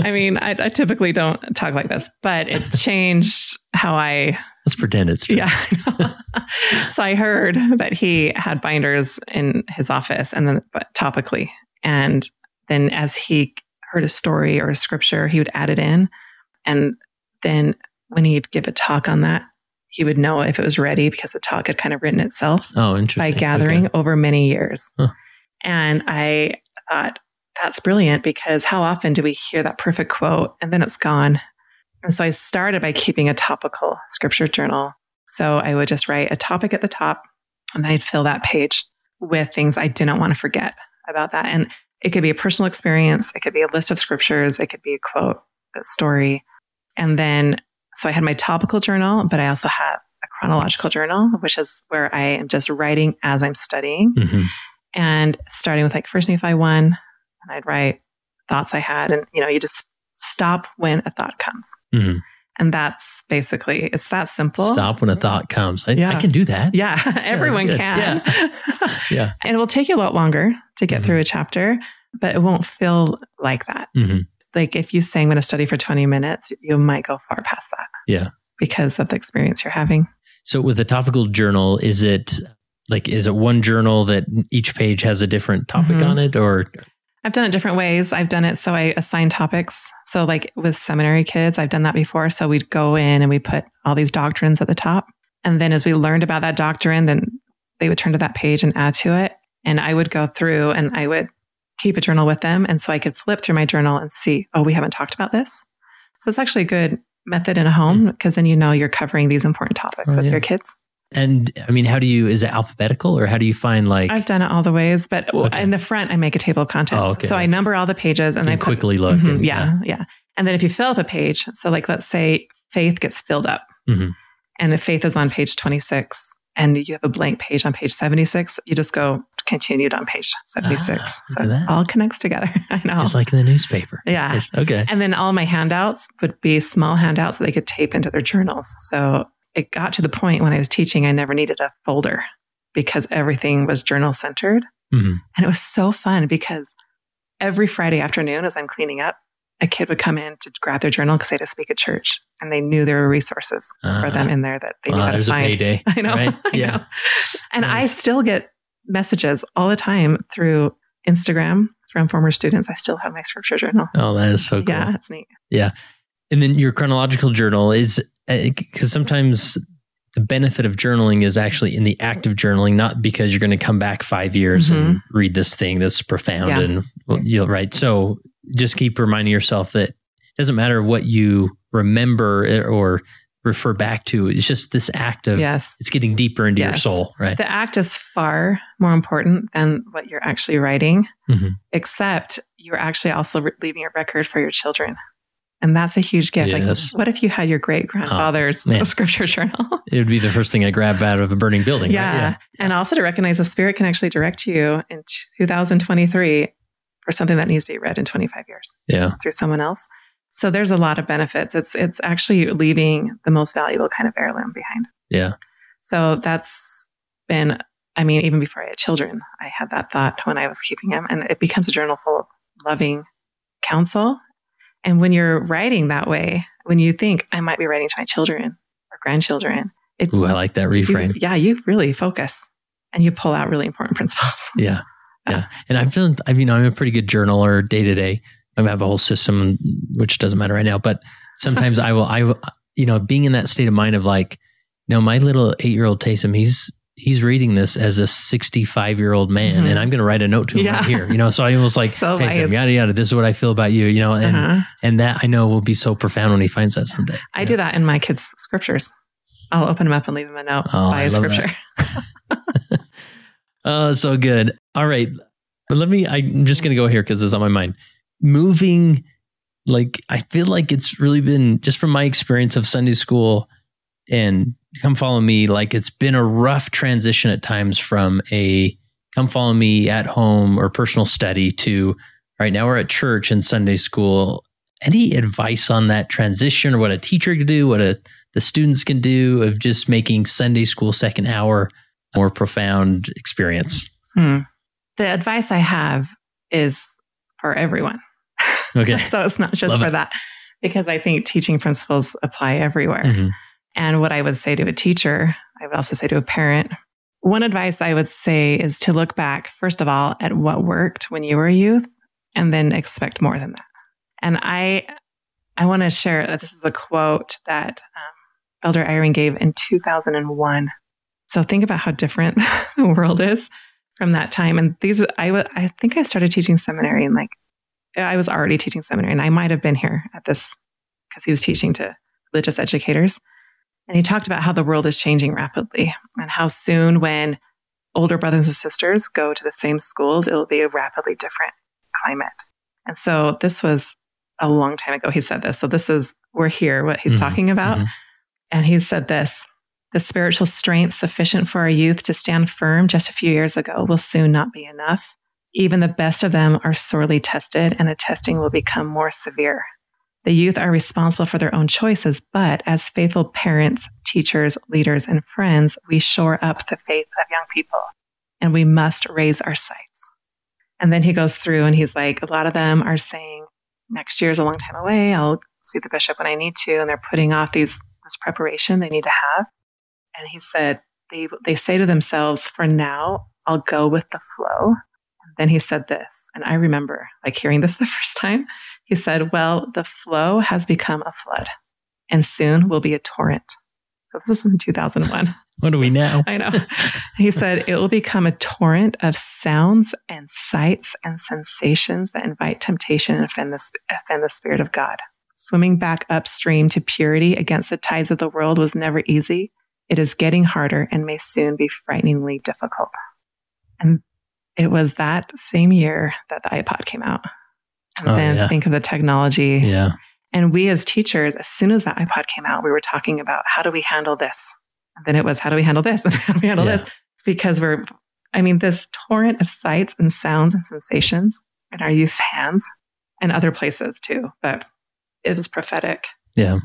B: I mean, I, I, typically don't talk like this, but it (laughs) changed how I.
A: Let's pretend it's true.
B: Yeah. I so I heard that he had binders in his office and then but topically. And then as he heard a story or a scripture, he would add it in. And then when he'd give a talk on that, he would know if it was ready because the talk had kind of written itself.
A: Oh, interesting.
B: By gathering okay. over many years. Huh. And I thought, that's brilliant because how often do we hear that perfect quote and then it's gone? And so I started by keeping a topical scripture journal. So I would just write a topic at the top and then I'd fill that page with things I didn't want to forget about that. And it could be a personal experience, it could be a list of scriptures, it could be a quote, a story. And then so I had my topical journal, but I also have a chronological journal, which is where I am just writing as I'm studying. Mm-hmm. And starting with like First Nephi 1, and I'd write thoughts I had. And, you know, you just stop when a thought comes. Mm-hmm. And that's basically, it's that simple.
A: Stop when a thought comes. I, yeah. I can do that.
B: Yeah, (laughs) everyone
A: yeah,
B: can.
A: Yeah. (laughs) yeah.
B: And it will take you a lot longer to get mm-hmm. through a chapter, but it won't feel like that. Mm-hmm like if you say I'm going to study for 20 minutes, you might go far past that.
A: Yeah.
B: Because of the experience you're having.
A: So with a topical journal, is it like is it one journal that each page has a different topic mm-hmm. on it or
B: I've done it different ways. I've done it so I assign topics. So like with seminary kids, I've done that before. So we'd go in and we put all these doctrines at the top. And then as we learned about that doctrine, then they would turn to that page and add to it. And I would go through and I would keep a journal with them. And so I could flip through my journal and see, oh, we haven't talked about this. So it's actually a good method in a home because then you know you're covering these important topics oh, with yeah. your kids.
A: And I mean, how do you, is it alphabetical or how do you find like?
B: I've done it all the ways, but okay. in the front, I make a table of contents. Oh, okay. So I number all the pages and I
A: put, quickly look.
B: Mm-hmm, and, yeah, yeah, yeah. And then if you fill up a page, so like let's say faith gets filled up mm-hmm. and the faith is on page 26 and you have a blank page on page 76, you just go continued on page 76. Ah, so all connects together. (laughs) I know.
A: Just like in the newspaper.
B: Yeah.
A: Yes. Okay.
B: And then all my handouts would be small handouts that they could tape into their journals. So it got to the point when I was teaching, I never needed a folder because everything was journal centered. Mm-hmm. And it was so fun because every Friday afternoon, as I'm cleaning up, a kid would come in to grab their journal because they had to speak at church and they knew there were resources uh, for them
A: Uh-huh.
B: in there that they
A: well,
B: knew how to
A: there's a
B: find.
A: payday. (laughs)
B: I know.
A: Right?
B: I
A: Yeah.
B: know. And I still get messages all the time through Instagram from former students. I still have my scripture journal.
A: Oh, that is so cool.
B: Yeah, it's neat. Yeah.
A: And then your chronological journal is because sometimes the benefit of journaling is actually in the act of journaling, not because you're going to come back five years and read this thing that's profound
B: Yeah.
A: and well, you'll right. So just keep reminding yourself that it doesn't matter what you remember eh, or refer back to. It's just this act of
B: Yes.
A: it's getting deeper into your soul, right?
B: The act is far more important than what you're actually writing,
A: Mhm.
B: except you're actually also re- leaving a record for your children. And that's a huge gift.
A: Yes. Oh,
B: Like, what if you had your great grandfather's
A: man. (laughs)
B: scripture journal?
A: It would be the first thing I grab out of a burning building.
B: yeah.
A: Right?
B: And also to recognize the Spirit can actually direct you in 2023 for something that needs to be read in 25 years
A: Yeah.
B: through someone else. So there's a lot of benefits. It's it's actually leaving the most valuable kind of heirloom behind.
A: Yeah.
B: So that's been, I mean, even before I had children, I had that thought when I was keeping them. And it becomes a journal full of loving counsel. And when you're writing that way, when you think I might be writing to my children or grandchildren, it,
A: Ooh, I like that
B: you-
A: reframe.
B: yeah, you really focus and you pull out really important (laughs) principles.
A: Yeah. Yeah. And I've done, I mean, I'm a pretty good journaler day to day. I have a whole system, which doesn't matter right now, but sometimes I will, I, you know, being in that state of mind of like, no, my little eight year old Taysom, he's, he's reading this as a 65 year old man
B: Mhm.
A: and I'm going to write a note to him
B: Yeah.
A: right here, you know? So I was like,
B: So
A: Taysom,
B: wise.
A: yada, yada, this is what I feel about you, you know, and,
B: Uh-huh.
A: and that I know will be so profound when he finds that someday.
B: I do that in my kids' scriptures. I'll open them up and leave them a note
A: Oh,
B: by
A: I
B: a scripture. (laughs) (laughs)
A: Oh, so good. All right. But let me, I'm just going to go here because it's on my mind. Moving, like, I feel like it's really been just from my experience of Sunday school and come follow me, like, it's been a rough transition at times from a come follow me at home or personal study to, right now we're at church and Sunday school. Any advice on that transition or what a teacher can do, what a, the students can do of just making Sunday school second hour more profound experience?
B: Hmm. The advice I have is for everyone.
A: Okay. (laughs)
B: so it's not just
A: Love
B: for
A: it.
B: that, because I think teaching principles apply everywhere.
A: Mhm.
B: And what I would say to a teacher, I would also say to a parent. One advice I would say is to look back, first of all, at what worked when you were a youth and then expect more than that. And I, I want to share that this is a quote that um, Elder Eyring gave in 2001. So think about how different (laughs) the world is from that time. And these, I, wa- I think I started teaching seminary in like, I was already teaching seminary and I might have been here at this because he was teaching to religious educators. And he talked about how the world is changing rapidly and how soon, when older brothers and sisters go to the same schools, it will be a rapidly different climate. And so this was a long time ago. He said this. So this is, we're here, what he's
A: Mhm,
B: talking about.
A: mhm.
B: And he said this the spiritual strength sufficient for our youth to stand firm just a few years ago will soon not be enough. Even the best of them are sorely tested, and the testing will become more severe. The youth are responsible for their own choices, but as faithful parents, teachers, leaders, and friends, we shore up the faith of young people and we must raise our sights. And then he goes through and he's like, a lot of them are saying, next year is a long time away. I'll see the bishop when I need to. And they're putting off these, this preparation they need to have. And he said, they, they say to themselves, for now, I'll go with the flow. And then he said this, and I remember like hearing this (laughs) the first time. He said, Well, the flow has become a flood and soon will be a torrent. So this is in 2001. (laughs)
A: What do we know? (laughs)
B: I know. He said, It will become a torrent of sounds and sights and sensations that invite temptation and offend the, offend the Spirit of God. Swimming back upstream to purity against the tides of the world was never easy. It is getting harder and may soon be frighteningly difficult. And it was that same year that the iPod came out. And
A: Oh,
B: then
A: yeah.
B: think of the technology.
A: Yeah.
B: And we as teachers, as soon as the iPod came out, we were talking about how do we handle this? And then it was how do we handle this? (laughs) And how do we handle
A: Yeah.
B: this? Because we're, I mean, this torrent of sights and sounds and sensations in our youth's hands and other places too. But it was prophetic.
A: Yeah.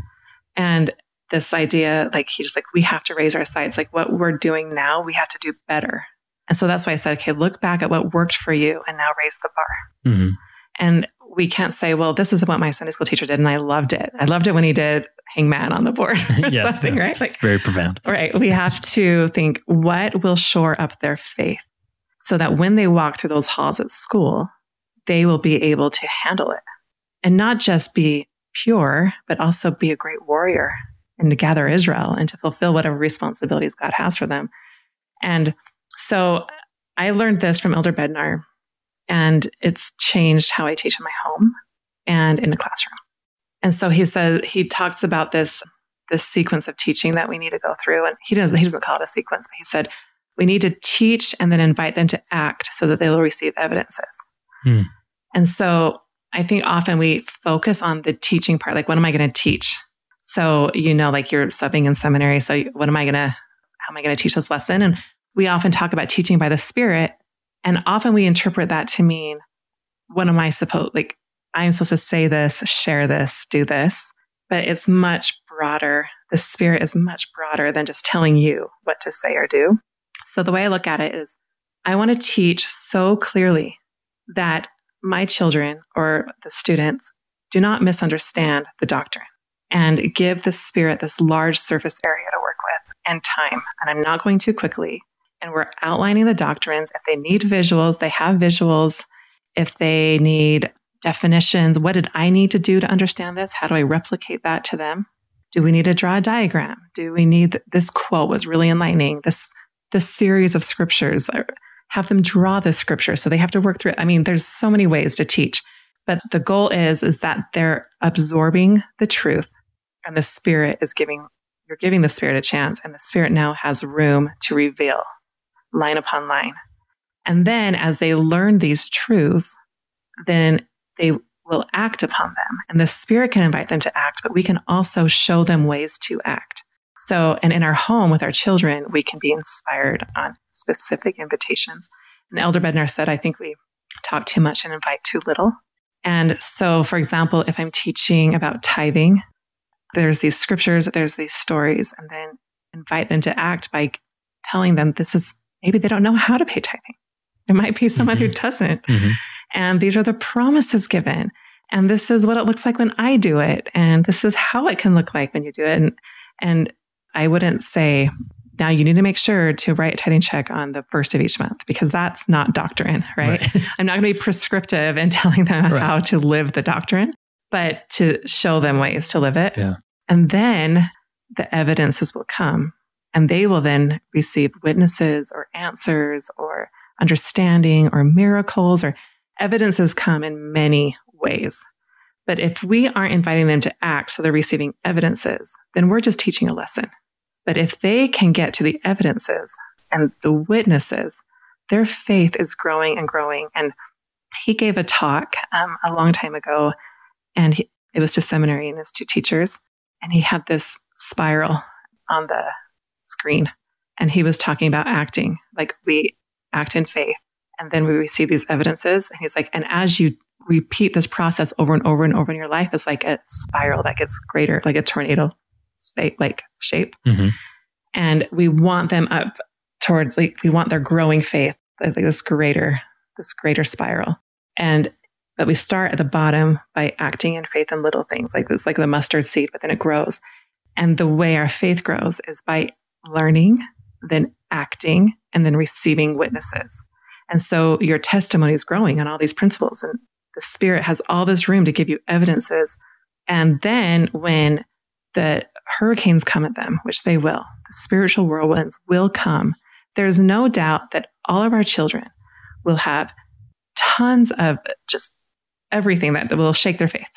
B: And this idea, like he just like, we have to raise our sights. Like what we're doing now, we have to do better. And so that's why I said, okay, look back at what worked for you and now raise the bar.
A: Mhm.
B: And we can't say, well, this is what my Sunday school teacher did and I loved it. I loved it when he did hangman on the board (laughs) or yeah, something,
A: yeah.
B: right? Like
A: very profound.
B: Right. We have to think what will shore up their faith so that when they walk through those halls at school, they will be able to handle it and not just be pure, but also be a great warrior and to gather Israel and to fulfill whatever responsibilities God has for them. And so I learned this from Elder Bednar, and it's changed how I teach in my home and in the classroom. And so he says he talks about this this sequence of teaching that we need to go through, and he doesn't he doesn't call it a sequence, but he said we need to teach and then invite them to act so that they will receive evidences. Hmm. And so I think often we focus on the teaching part, like what am I going to teach? So you know, like you're subbing in seminary, so what am I going to how am I going to teach this lesson? And we often talk about teaching by the Spirit. And often we interpret that to mean, what am I supposed, like, I'm supposed to say this, share this, do this. But it's much broader. The Spirit is much broader than just telling you what to say or do. So the way I look at it is, I want to teach so clearly that my children or the students do not misunderstand the doctrine and give the Spirit this large surface area to work with and time. And I'm not going too quickly and we're outlining the doctrines. If they need visuals, they have visuals. If they need definitions, what did I need to do to understand this? How do I replicate that to them? Do we need to draw a diagram? Do we need this quote was really enlightening? This this series of scriptures. Have them draw the scripture so they have to work through it. I mean, there's so many ways to teach, but the goal is is that they're absorbing the truth and the spirit is giving you're giving the spirit a chance and the spirit now has room to reveal line upon line. And then as they learn these truths, then they will act upon them. And the Spirit can invite them to act, but we can also show them ways to act. So, and in our home with our children, we can be inspired on specific invitations. And Elder Bednar said, I think we talk too much and invite too little. And so, for example, if I'm teaching about tithing, there's these scriptures, there's these stories, and then invite them to act by telling them this is maybe they don't know how to pay tithing. There might be someone mm-hmm. who doesn't. Mm-hmm. And these are the promises given. And this is what it looks like when I do it. And this is how it can look like when you do it. And, and I wouldn't say, now you need to make sure to write a tithing check on the first of each month because that's not doctrine, (laughs) right? right. (laughs) I'm not going to be prescriptive in (laughs) telling them right. how to live the doctrine, but to show them ways to live it.
A: Yeah.
B: And then the evidences will come and they will then receive witnesses or answers or understanding or miracles or evidences come in many ways. But if we aren't inviting them to act, so they're receiving evidences, then we're just teaching a lesson. But if they can get to the evidences and the witnesses, their faith is growing and growing. And he gave a talk um, a long time ago, and he, it was to seminary and his two teachers. And he had this spiral on the screen. And he was talking about acting, like we act in faith and then we receive these evidences. And he's like, and as you repeat this process over and over and over in your life, it's like a spiral that gets greater, like a tornado like shape. Mm-hmm. And we want them up towards like we want their growing faith, like this greater, this greater spiral. And but we start at the bottom by acting in faith in little things like this, like the mustard seed, but then it grows. And the way our faith grows is by learning, then acting, and then receiving witnesses. And so your testimony is growing on all these principles, and the Spirit has all this room to give you evidences. And then when the hurricanes come at them, which they will, the spiritual whirlwinds will come, there's no doubt that all of our children will have tons of just everything that will shake their faith.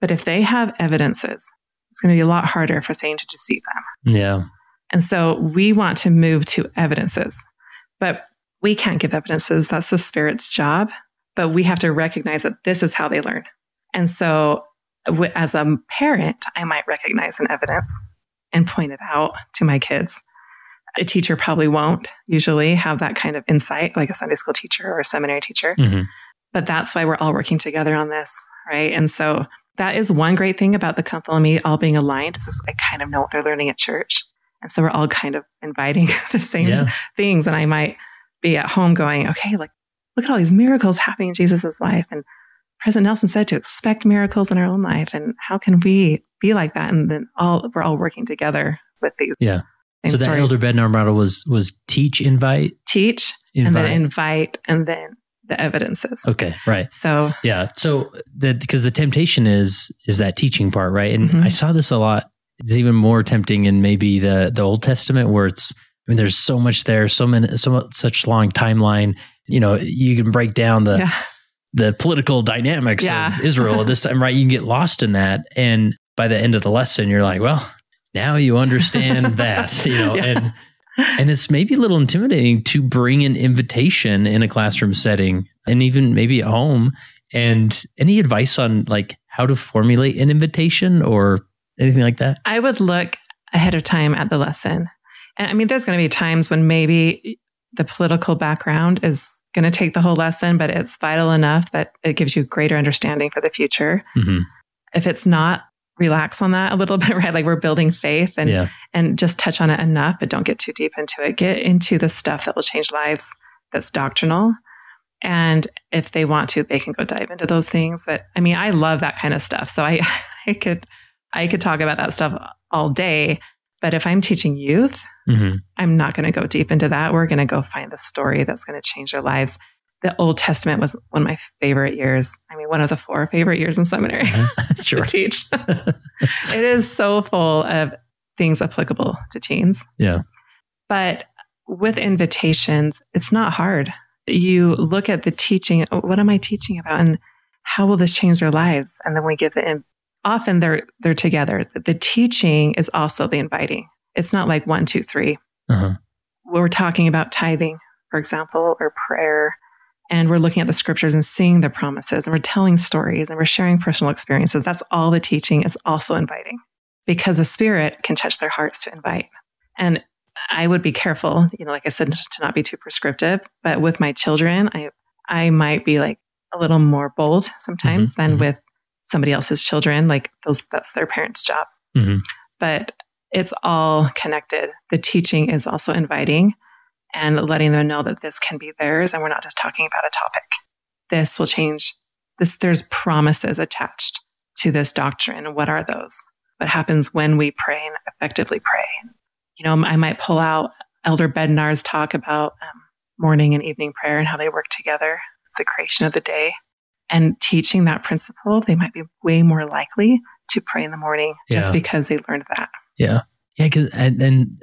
B: But if they have evidences, it's going to be a lot harder for Satan to deceive them.
A: Yeah.
B: And so we want to move to evidences, but we can't give evidences. That's the spirit's job. But we have to recognize that this is how they learn. And so as a parent, I might recognize an evidence and point it out to my kids. A teacher probably won't usually have that kind of insight, like a Sunday school teacher or a seminary teacher. Mm-hmm. But that's why we're all working together on this, right? And so that is one great thing about the me all being aligned. Is I kind of know what they're learning at church. And so we're all kind of inviting (laughs) the same yeah. things. And I might be at home going, okay, like, look at all these miracles happening in Jesus's life. And President Nelson said to expect miracles in our own life. And how can we be like that? And then all we're all working together with these.
A: Yeah. So that Elder Bednar model was was teach, invite,
B: teach, invite. and then invite, and then the evidences.
A: Okay, right.
B: So
A: yeah, so that because the temptation is is that teaching part, right? And mm-hmm. I saw this a lot. It's even more tempting in maybe the the Old Testament where it's I mean, there's so much there, so many, so such long timeline. You know, you can break down the yeah. the political dynamics yeah. of Israel at this (laughs) time, right? You can get lost in that, and by the end of the lesson, you're like, well, now you understand (laughs) that, you know, yeah. and and it's maybe a little intimidating to bring an invitation in a classroom setting, and even maybe at home. And any advice on like how to formulate an invitation or anything like that?
B: I would look ahead of time at the lesson and I mean, there's going to be times when maybe the political background is going to take the whole lesson, but it's vital enough that it gives you greater understanding for the future. Mm-hmm. If it's not, relax on that a little (laughs) bit, right? Like we're building faith and yeah. and just touch on it enough, but don't get too deep into it. Get into the stuff that will change lives that's doctrinal. And if they want to, they can go dive into those things. But I mean, I love that kind of stuff. So I (laughs) I could I could talk about that stuff all day. But if I'm teaching youth, mm-hmm. I'm not going to go deep into that. We're going to go find the story that's going to change their lives. The Old Testament was one of my favorite years. I mean, one of the four favorite years in seminary mm-hmm. (laughs) to teach. (laughs) it is so full of things applicable to teens.
A: Yeah.
B: But with invitations, it's not hard. You look at the teaching, what am I teaching about? And how will this change their lives? And then we give the often they're they're together. The teaching is also the inviting. It's not like one, two, three. Uh-huh. We're talking about tithing, for example, or prayer, and we're looking at the scriptures and seeing the promises, and we're telling stories, and we're sharing personal experiences. That's all the teaching. It's also inviting because the Spirit can touch their hearts to invite. And I would be careful, you know, like I said, to not be too prescriptive. But with my children, I I might be like a little more bold sometimes mm-hmm, than mm-hmm. with somebody else's children. Like those, that's their parents' job. Mm-hmm. But it's all connected. The teaching is also inviting and letting them know that this can be theirs, and we're not just talking about a topic. This will change. This there's promises attached to this doctrine. What are those? What happens when we pray and effectively pray? You know, I might pull out Elder Bednar's talk about um, morning and evening prayer and how they work together. It's the creation of the day and teaching that principle, they might be way more likely to pray in the morning just yeah. because they learned that.
A: Yeah. Yeah. Cause, and, and,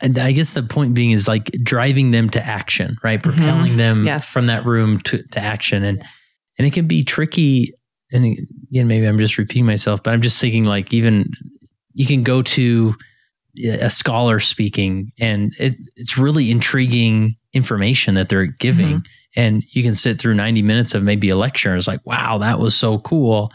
A: and I guess the point being is like driving them to action, right? Mm-hmm. Propelling mm-hmm. them yes. from that room to, to action. And, and it can be tricky. And again, maybe I'm just repeating myself, but I'm just thinking like even you can go to a scholar speaking and it, it's really intriguing information that they're giving. Mm-hmm and you can sit through 90 minutes of maybe a lecture and it's like wow that was so cool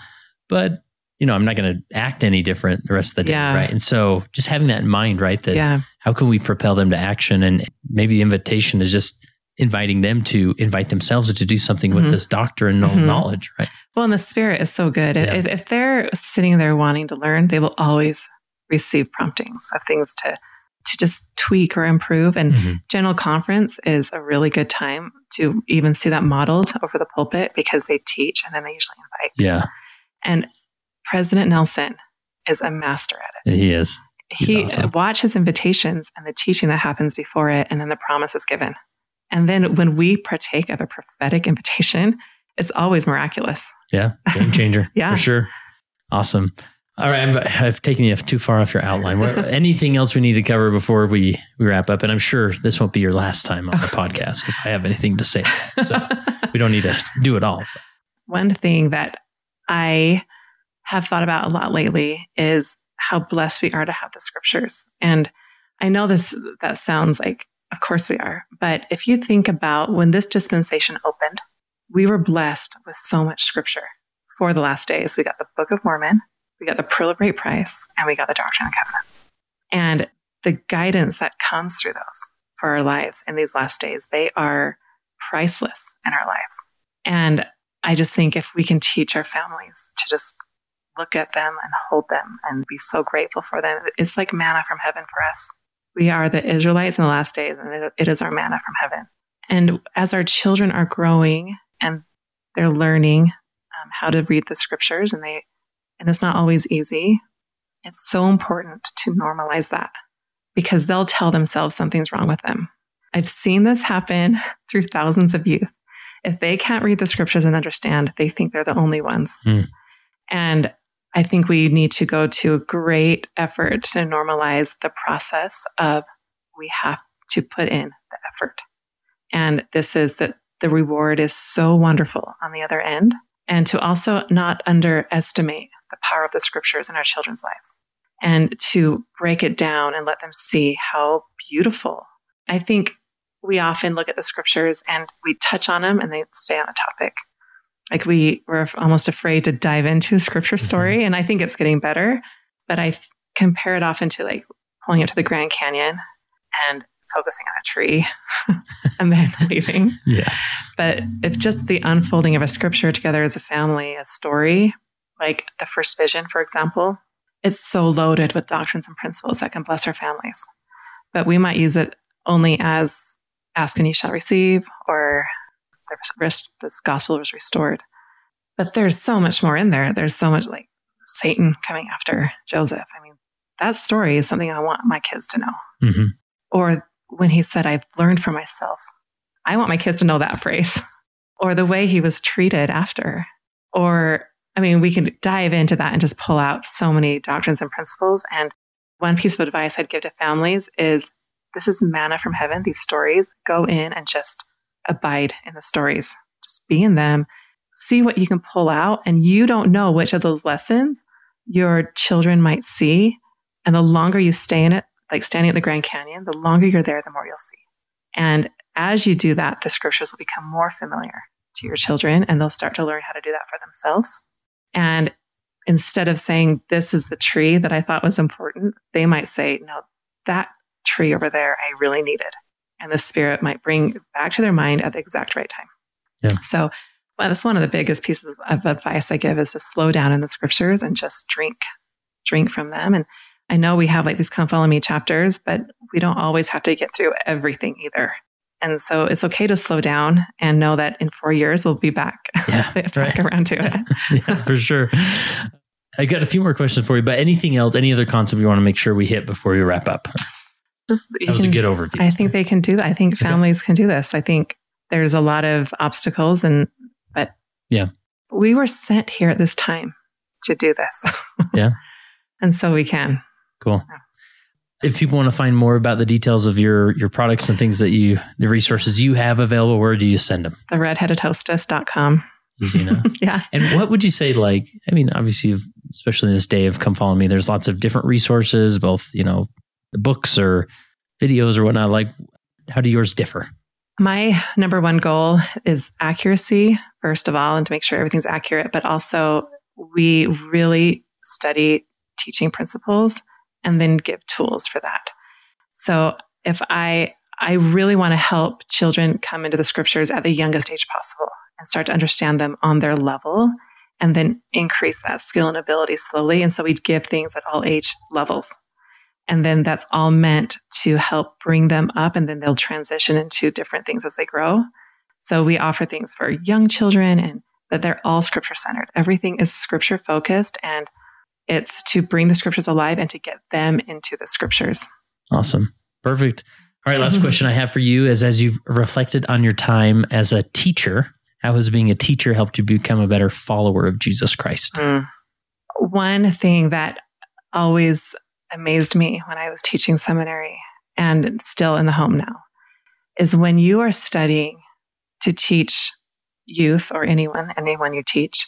A: but you know i'm not going to act any different the rest of the day yeah. right and so just having that in mind right that yeah. how can we propel them to action and maybe the invitation is just inviting them to invite themselves to do something mm-hmm. with this doctrine and mm-hmm. knowledge right
B: well and the spirit is so good yeah. if, if they're sitting there wanting to learn they will always receive promptings of things to to just tweak or improve. And mm-hmm. general conference is a really good time to even see that modeled over the pulpit because they teach and then they usually invite.
A: Yeah.
B: And President Nelson is a master at
A: it. He is.
B: He's he awesome. watch his invitations and the teaching that happens before it, and then the promise is given. And then when we partake of a prophetic invitation, it's always miraculous.
A: Yeah, game changer. (laughs)
B: yeah,
A: for sure. Awesome. All right, I've, I've, taken you too far off your outline. (laughs) anything else we need to cover before we, we wrap up? And I'm sure this won't be your last time on the (laughs) podcast if I have anything to say. So (laughs) we don't need to do it all.
B: One thing that I have thought about a lot lately is how blessed we are to have the scriptures. And I know this that sounds like, of course we are, but if you think about when this dispensation opened, we were blessed with so much scripture for the last days. We got the Book of Mormon we got the Pearl Price, and we got the Doctrine and Covenants. And the guidance that comes through those for our lives in these last days, they are priceless in our lives. And I just think if we can teach our families to just look at them and hold them and be so grateful for them, it's like manna from heaven for us. We are the Israelites in the last days, and it is our manna from heaven. And as our children are growing and they're learning um, how to read the scriptures and they and it's not always easy. It's so important to normalize that because they'll tell themselves something's wrong with them. I've seen this happen (laughs) through thousands of youth. If they can't read the scriptures and understand, they think they're the only ones.
A: Mm.
B: And I think we need to go to a great effort to normalize the process of we have to put in the effort. And this is that the reward is so wonderful on the other end. And to also not underestimate the power of the scriptures in our children's lives and to break it down and let them see how beautiful. I think we often look at the scriptures and we touch on them and they stay on a topic. Like we were almost afraid to dive into a scripture
A: Mm-hmm.
B: story. And I think it's getting better, but I f- compare it often to like pulling it to the Grand Canyon and focusing on a tree (laughs) and then (laughs) leaving.
A: Yeah.
B: But if just the unfolding of a scripture together as a family, a story, like the first vision, for example, it's so loaded with doctrines and principles that can bless our families. But we might use it only as ask and you shall receive or this gospel was restored. But there's so much more in there. There's so much like Satan coming after Joseph. I mean, that story is something I want my kids to know.
A: hmm
B: Or when he said, I've learned for myself. I want my kids to know that phrase. (laughs) Or the way he was treated after. Or, I mean, we can dive into that and just pull out so many doctrines and principles. And one piece of advice I'd give to families is this is manna from heaven, these stories. Go in and just abide in the stories, just be in them, see what you can pull out. And you don't know which of those lessons your children might see. And the longer you stay in it, like standing at the Grand Canyon, the longer you're there, the more you'll see. And as you do that, the scriptures will become more familiar to your children and they'll start to learn how to do that for themselves. And instead of saying, This is the tree that I thought was important, they might say, No, that tree over there I really needed. And the spirit might bring back to their mind at the exact right time.
A: Yeah.
B: So well, that's one of the biggest pieces of advice I give is to slow down in the scriptures and just drink, drink from them. And I know we have like these come follow me chapters, but we don't always have to get through everything either. And so it's okay to slow down and know that in four years we'll be back, (laughs)
A: Yeah,
B: back
A: right.
B: around to it. (laughs)
A: yeah, for sure. I got a few more questions for you, but anything else, any other concept you want to make sure we hit before we wrap up?
B: Just,
A: That was a good overview.
B: I think they can do that. I think
A: Okay.
B: families can do this. I think there's a lot of obstacles and but
A: Yeah.
B: We were sent here at this time to do this. (laughs)
A: Yeah.
B: and so we can.
A: Cool.
B: Yeah.
A: If people want to find more about the details of your your products and things that you the resources you have available, where do you send them?
B: The Redheaded redheadedhostess.com.
A: Easy enough. (laughs)
B: Yeah.
A: and what would you say like I mean, obviously especially in this day of come follow me, there's lots of different resources, both, you know, books or videos or whatnot. Like how do yours differ?
B: My number one goal is accuracy, first of all, and to make sure everything's accurate, but also we really study teaching principles and then give tools for that. So if I I really want to help children come into the scriptures at the youngest age possible and start to understand them on their level and then increase that skill and ability slowly. And so we give things at all age levels. And then that's all meant to help bring them up and then they'll transition into different things as they grow. So we offer things for young children and but they're all scripture centered. Everything is scripture focused and it's to bring the scriptures alive and to get them into the scriptures.
A: Awesome. Perfect. All right, last (laughs) question I have for you is as you've reflected on your time as a teacher, how has being a teacher helped you become a better follower of Jesus Christ? Mm.
B: One thing that always amazed me when I was teaching seminary and still in the home now is when you are studying to teach youth or anyone, anyone you teach,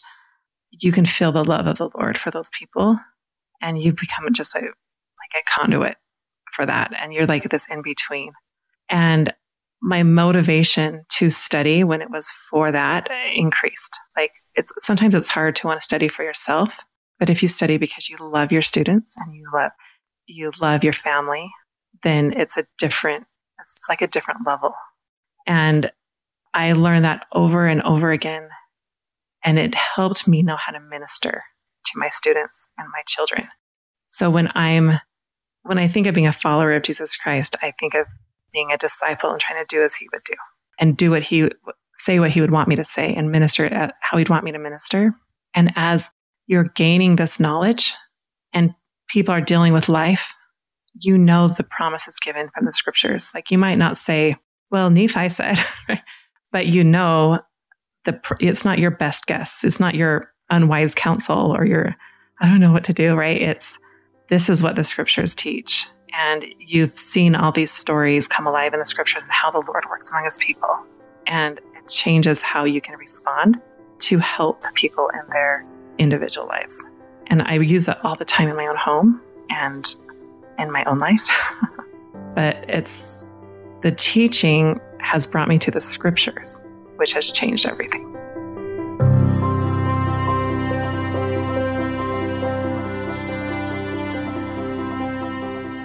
B: you can feel the love of the Lord for those people and you become just a, like a conduit for that. And you're like this in between. And my motivation to study when it was for that eh, increased. Like it's sometimes it's hard to want to study for yourself, but if you study because you love your students and you love you love your family, then it's a different it's like a different level. And I learned that over and over again and it helped me know how to minister to my students and my children. So when I'm when I think of being a follower of Jesus Christ, I think of being a disciple and trying to do as he would do and do what he say what he would want me to say and minister how he'd want me to minister. And as you're gaining this knowledge and people are dealing with life, you know the promises given from the scriptures. Like you might not say, well, Nephi said, (laughs) but you know the it's not your best guess. It's not your unwise counsel or your I don't know what to do, right? It's this is what the scriptures teach. And you've seen all these stories come alive in the scriptures and how the Lord works among his people. And it changes how you can respond to help people in their individual lives. And I use that all the time in my own home and in my own life. (laughs) but it's the teaching has brought me to the scriptures, which has changed everything.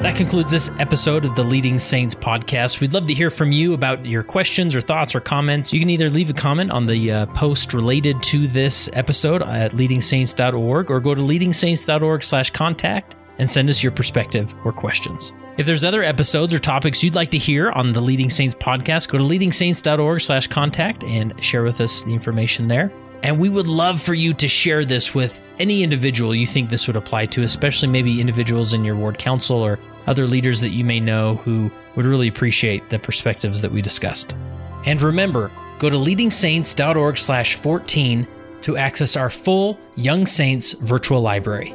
A: That concludes this episode of the Leading Saints podcast. We'd love to hear from you about your questions or thoughts or comments. You can either leave a comment on the uh, post related to this episode at leadingsaints.org or go to leadingsaints.org slash contact and send us your perspective or questions. If there's other episodes or topics you'd like to hear on the Leading Saints podcast, go to leadingsaints.org slash contact and share with us the information there. And we would love for you to share this with any individual you think this would apply to, especially maybe individuals in your ward council or other leaders that you may know who would really appreciate the perspectives that we discussed. And remember, go to leadingsaints.org/14 to access our full Young Saints virtual library.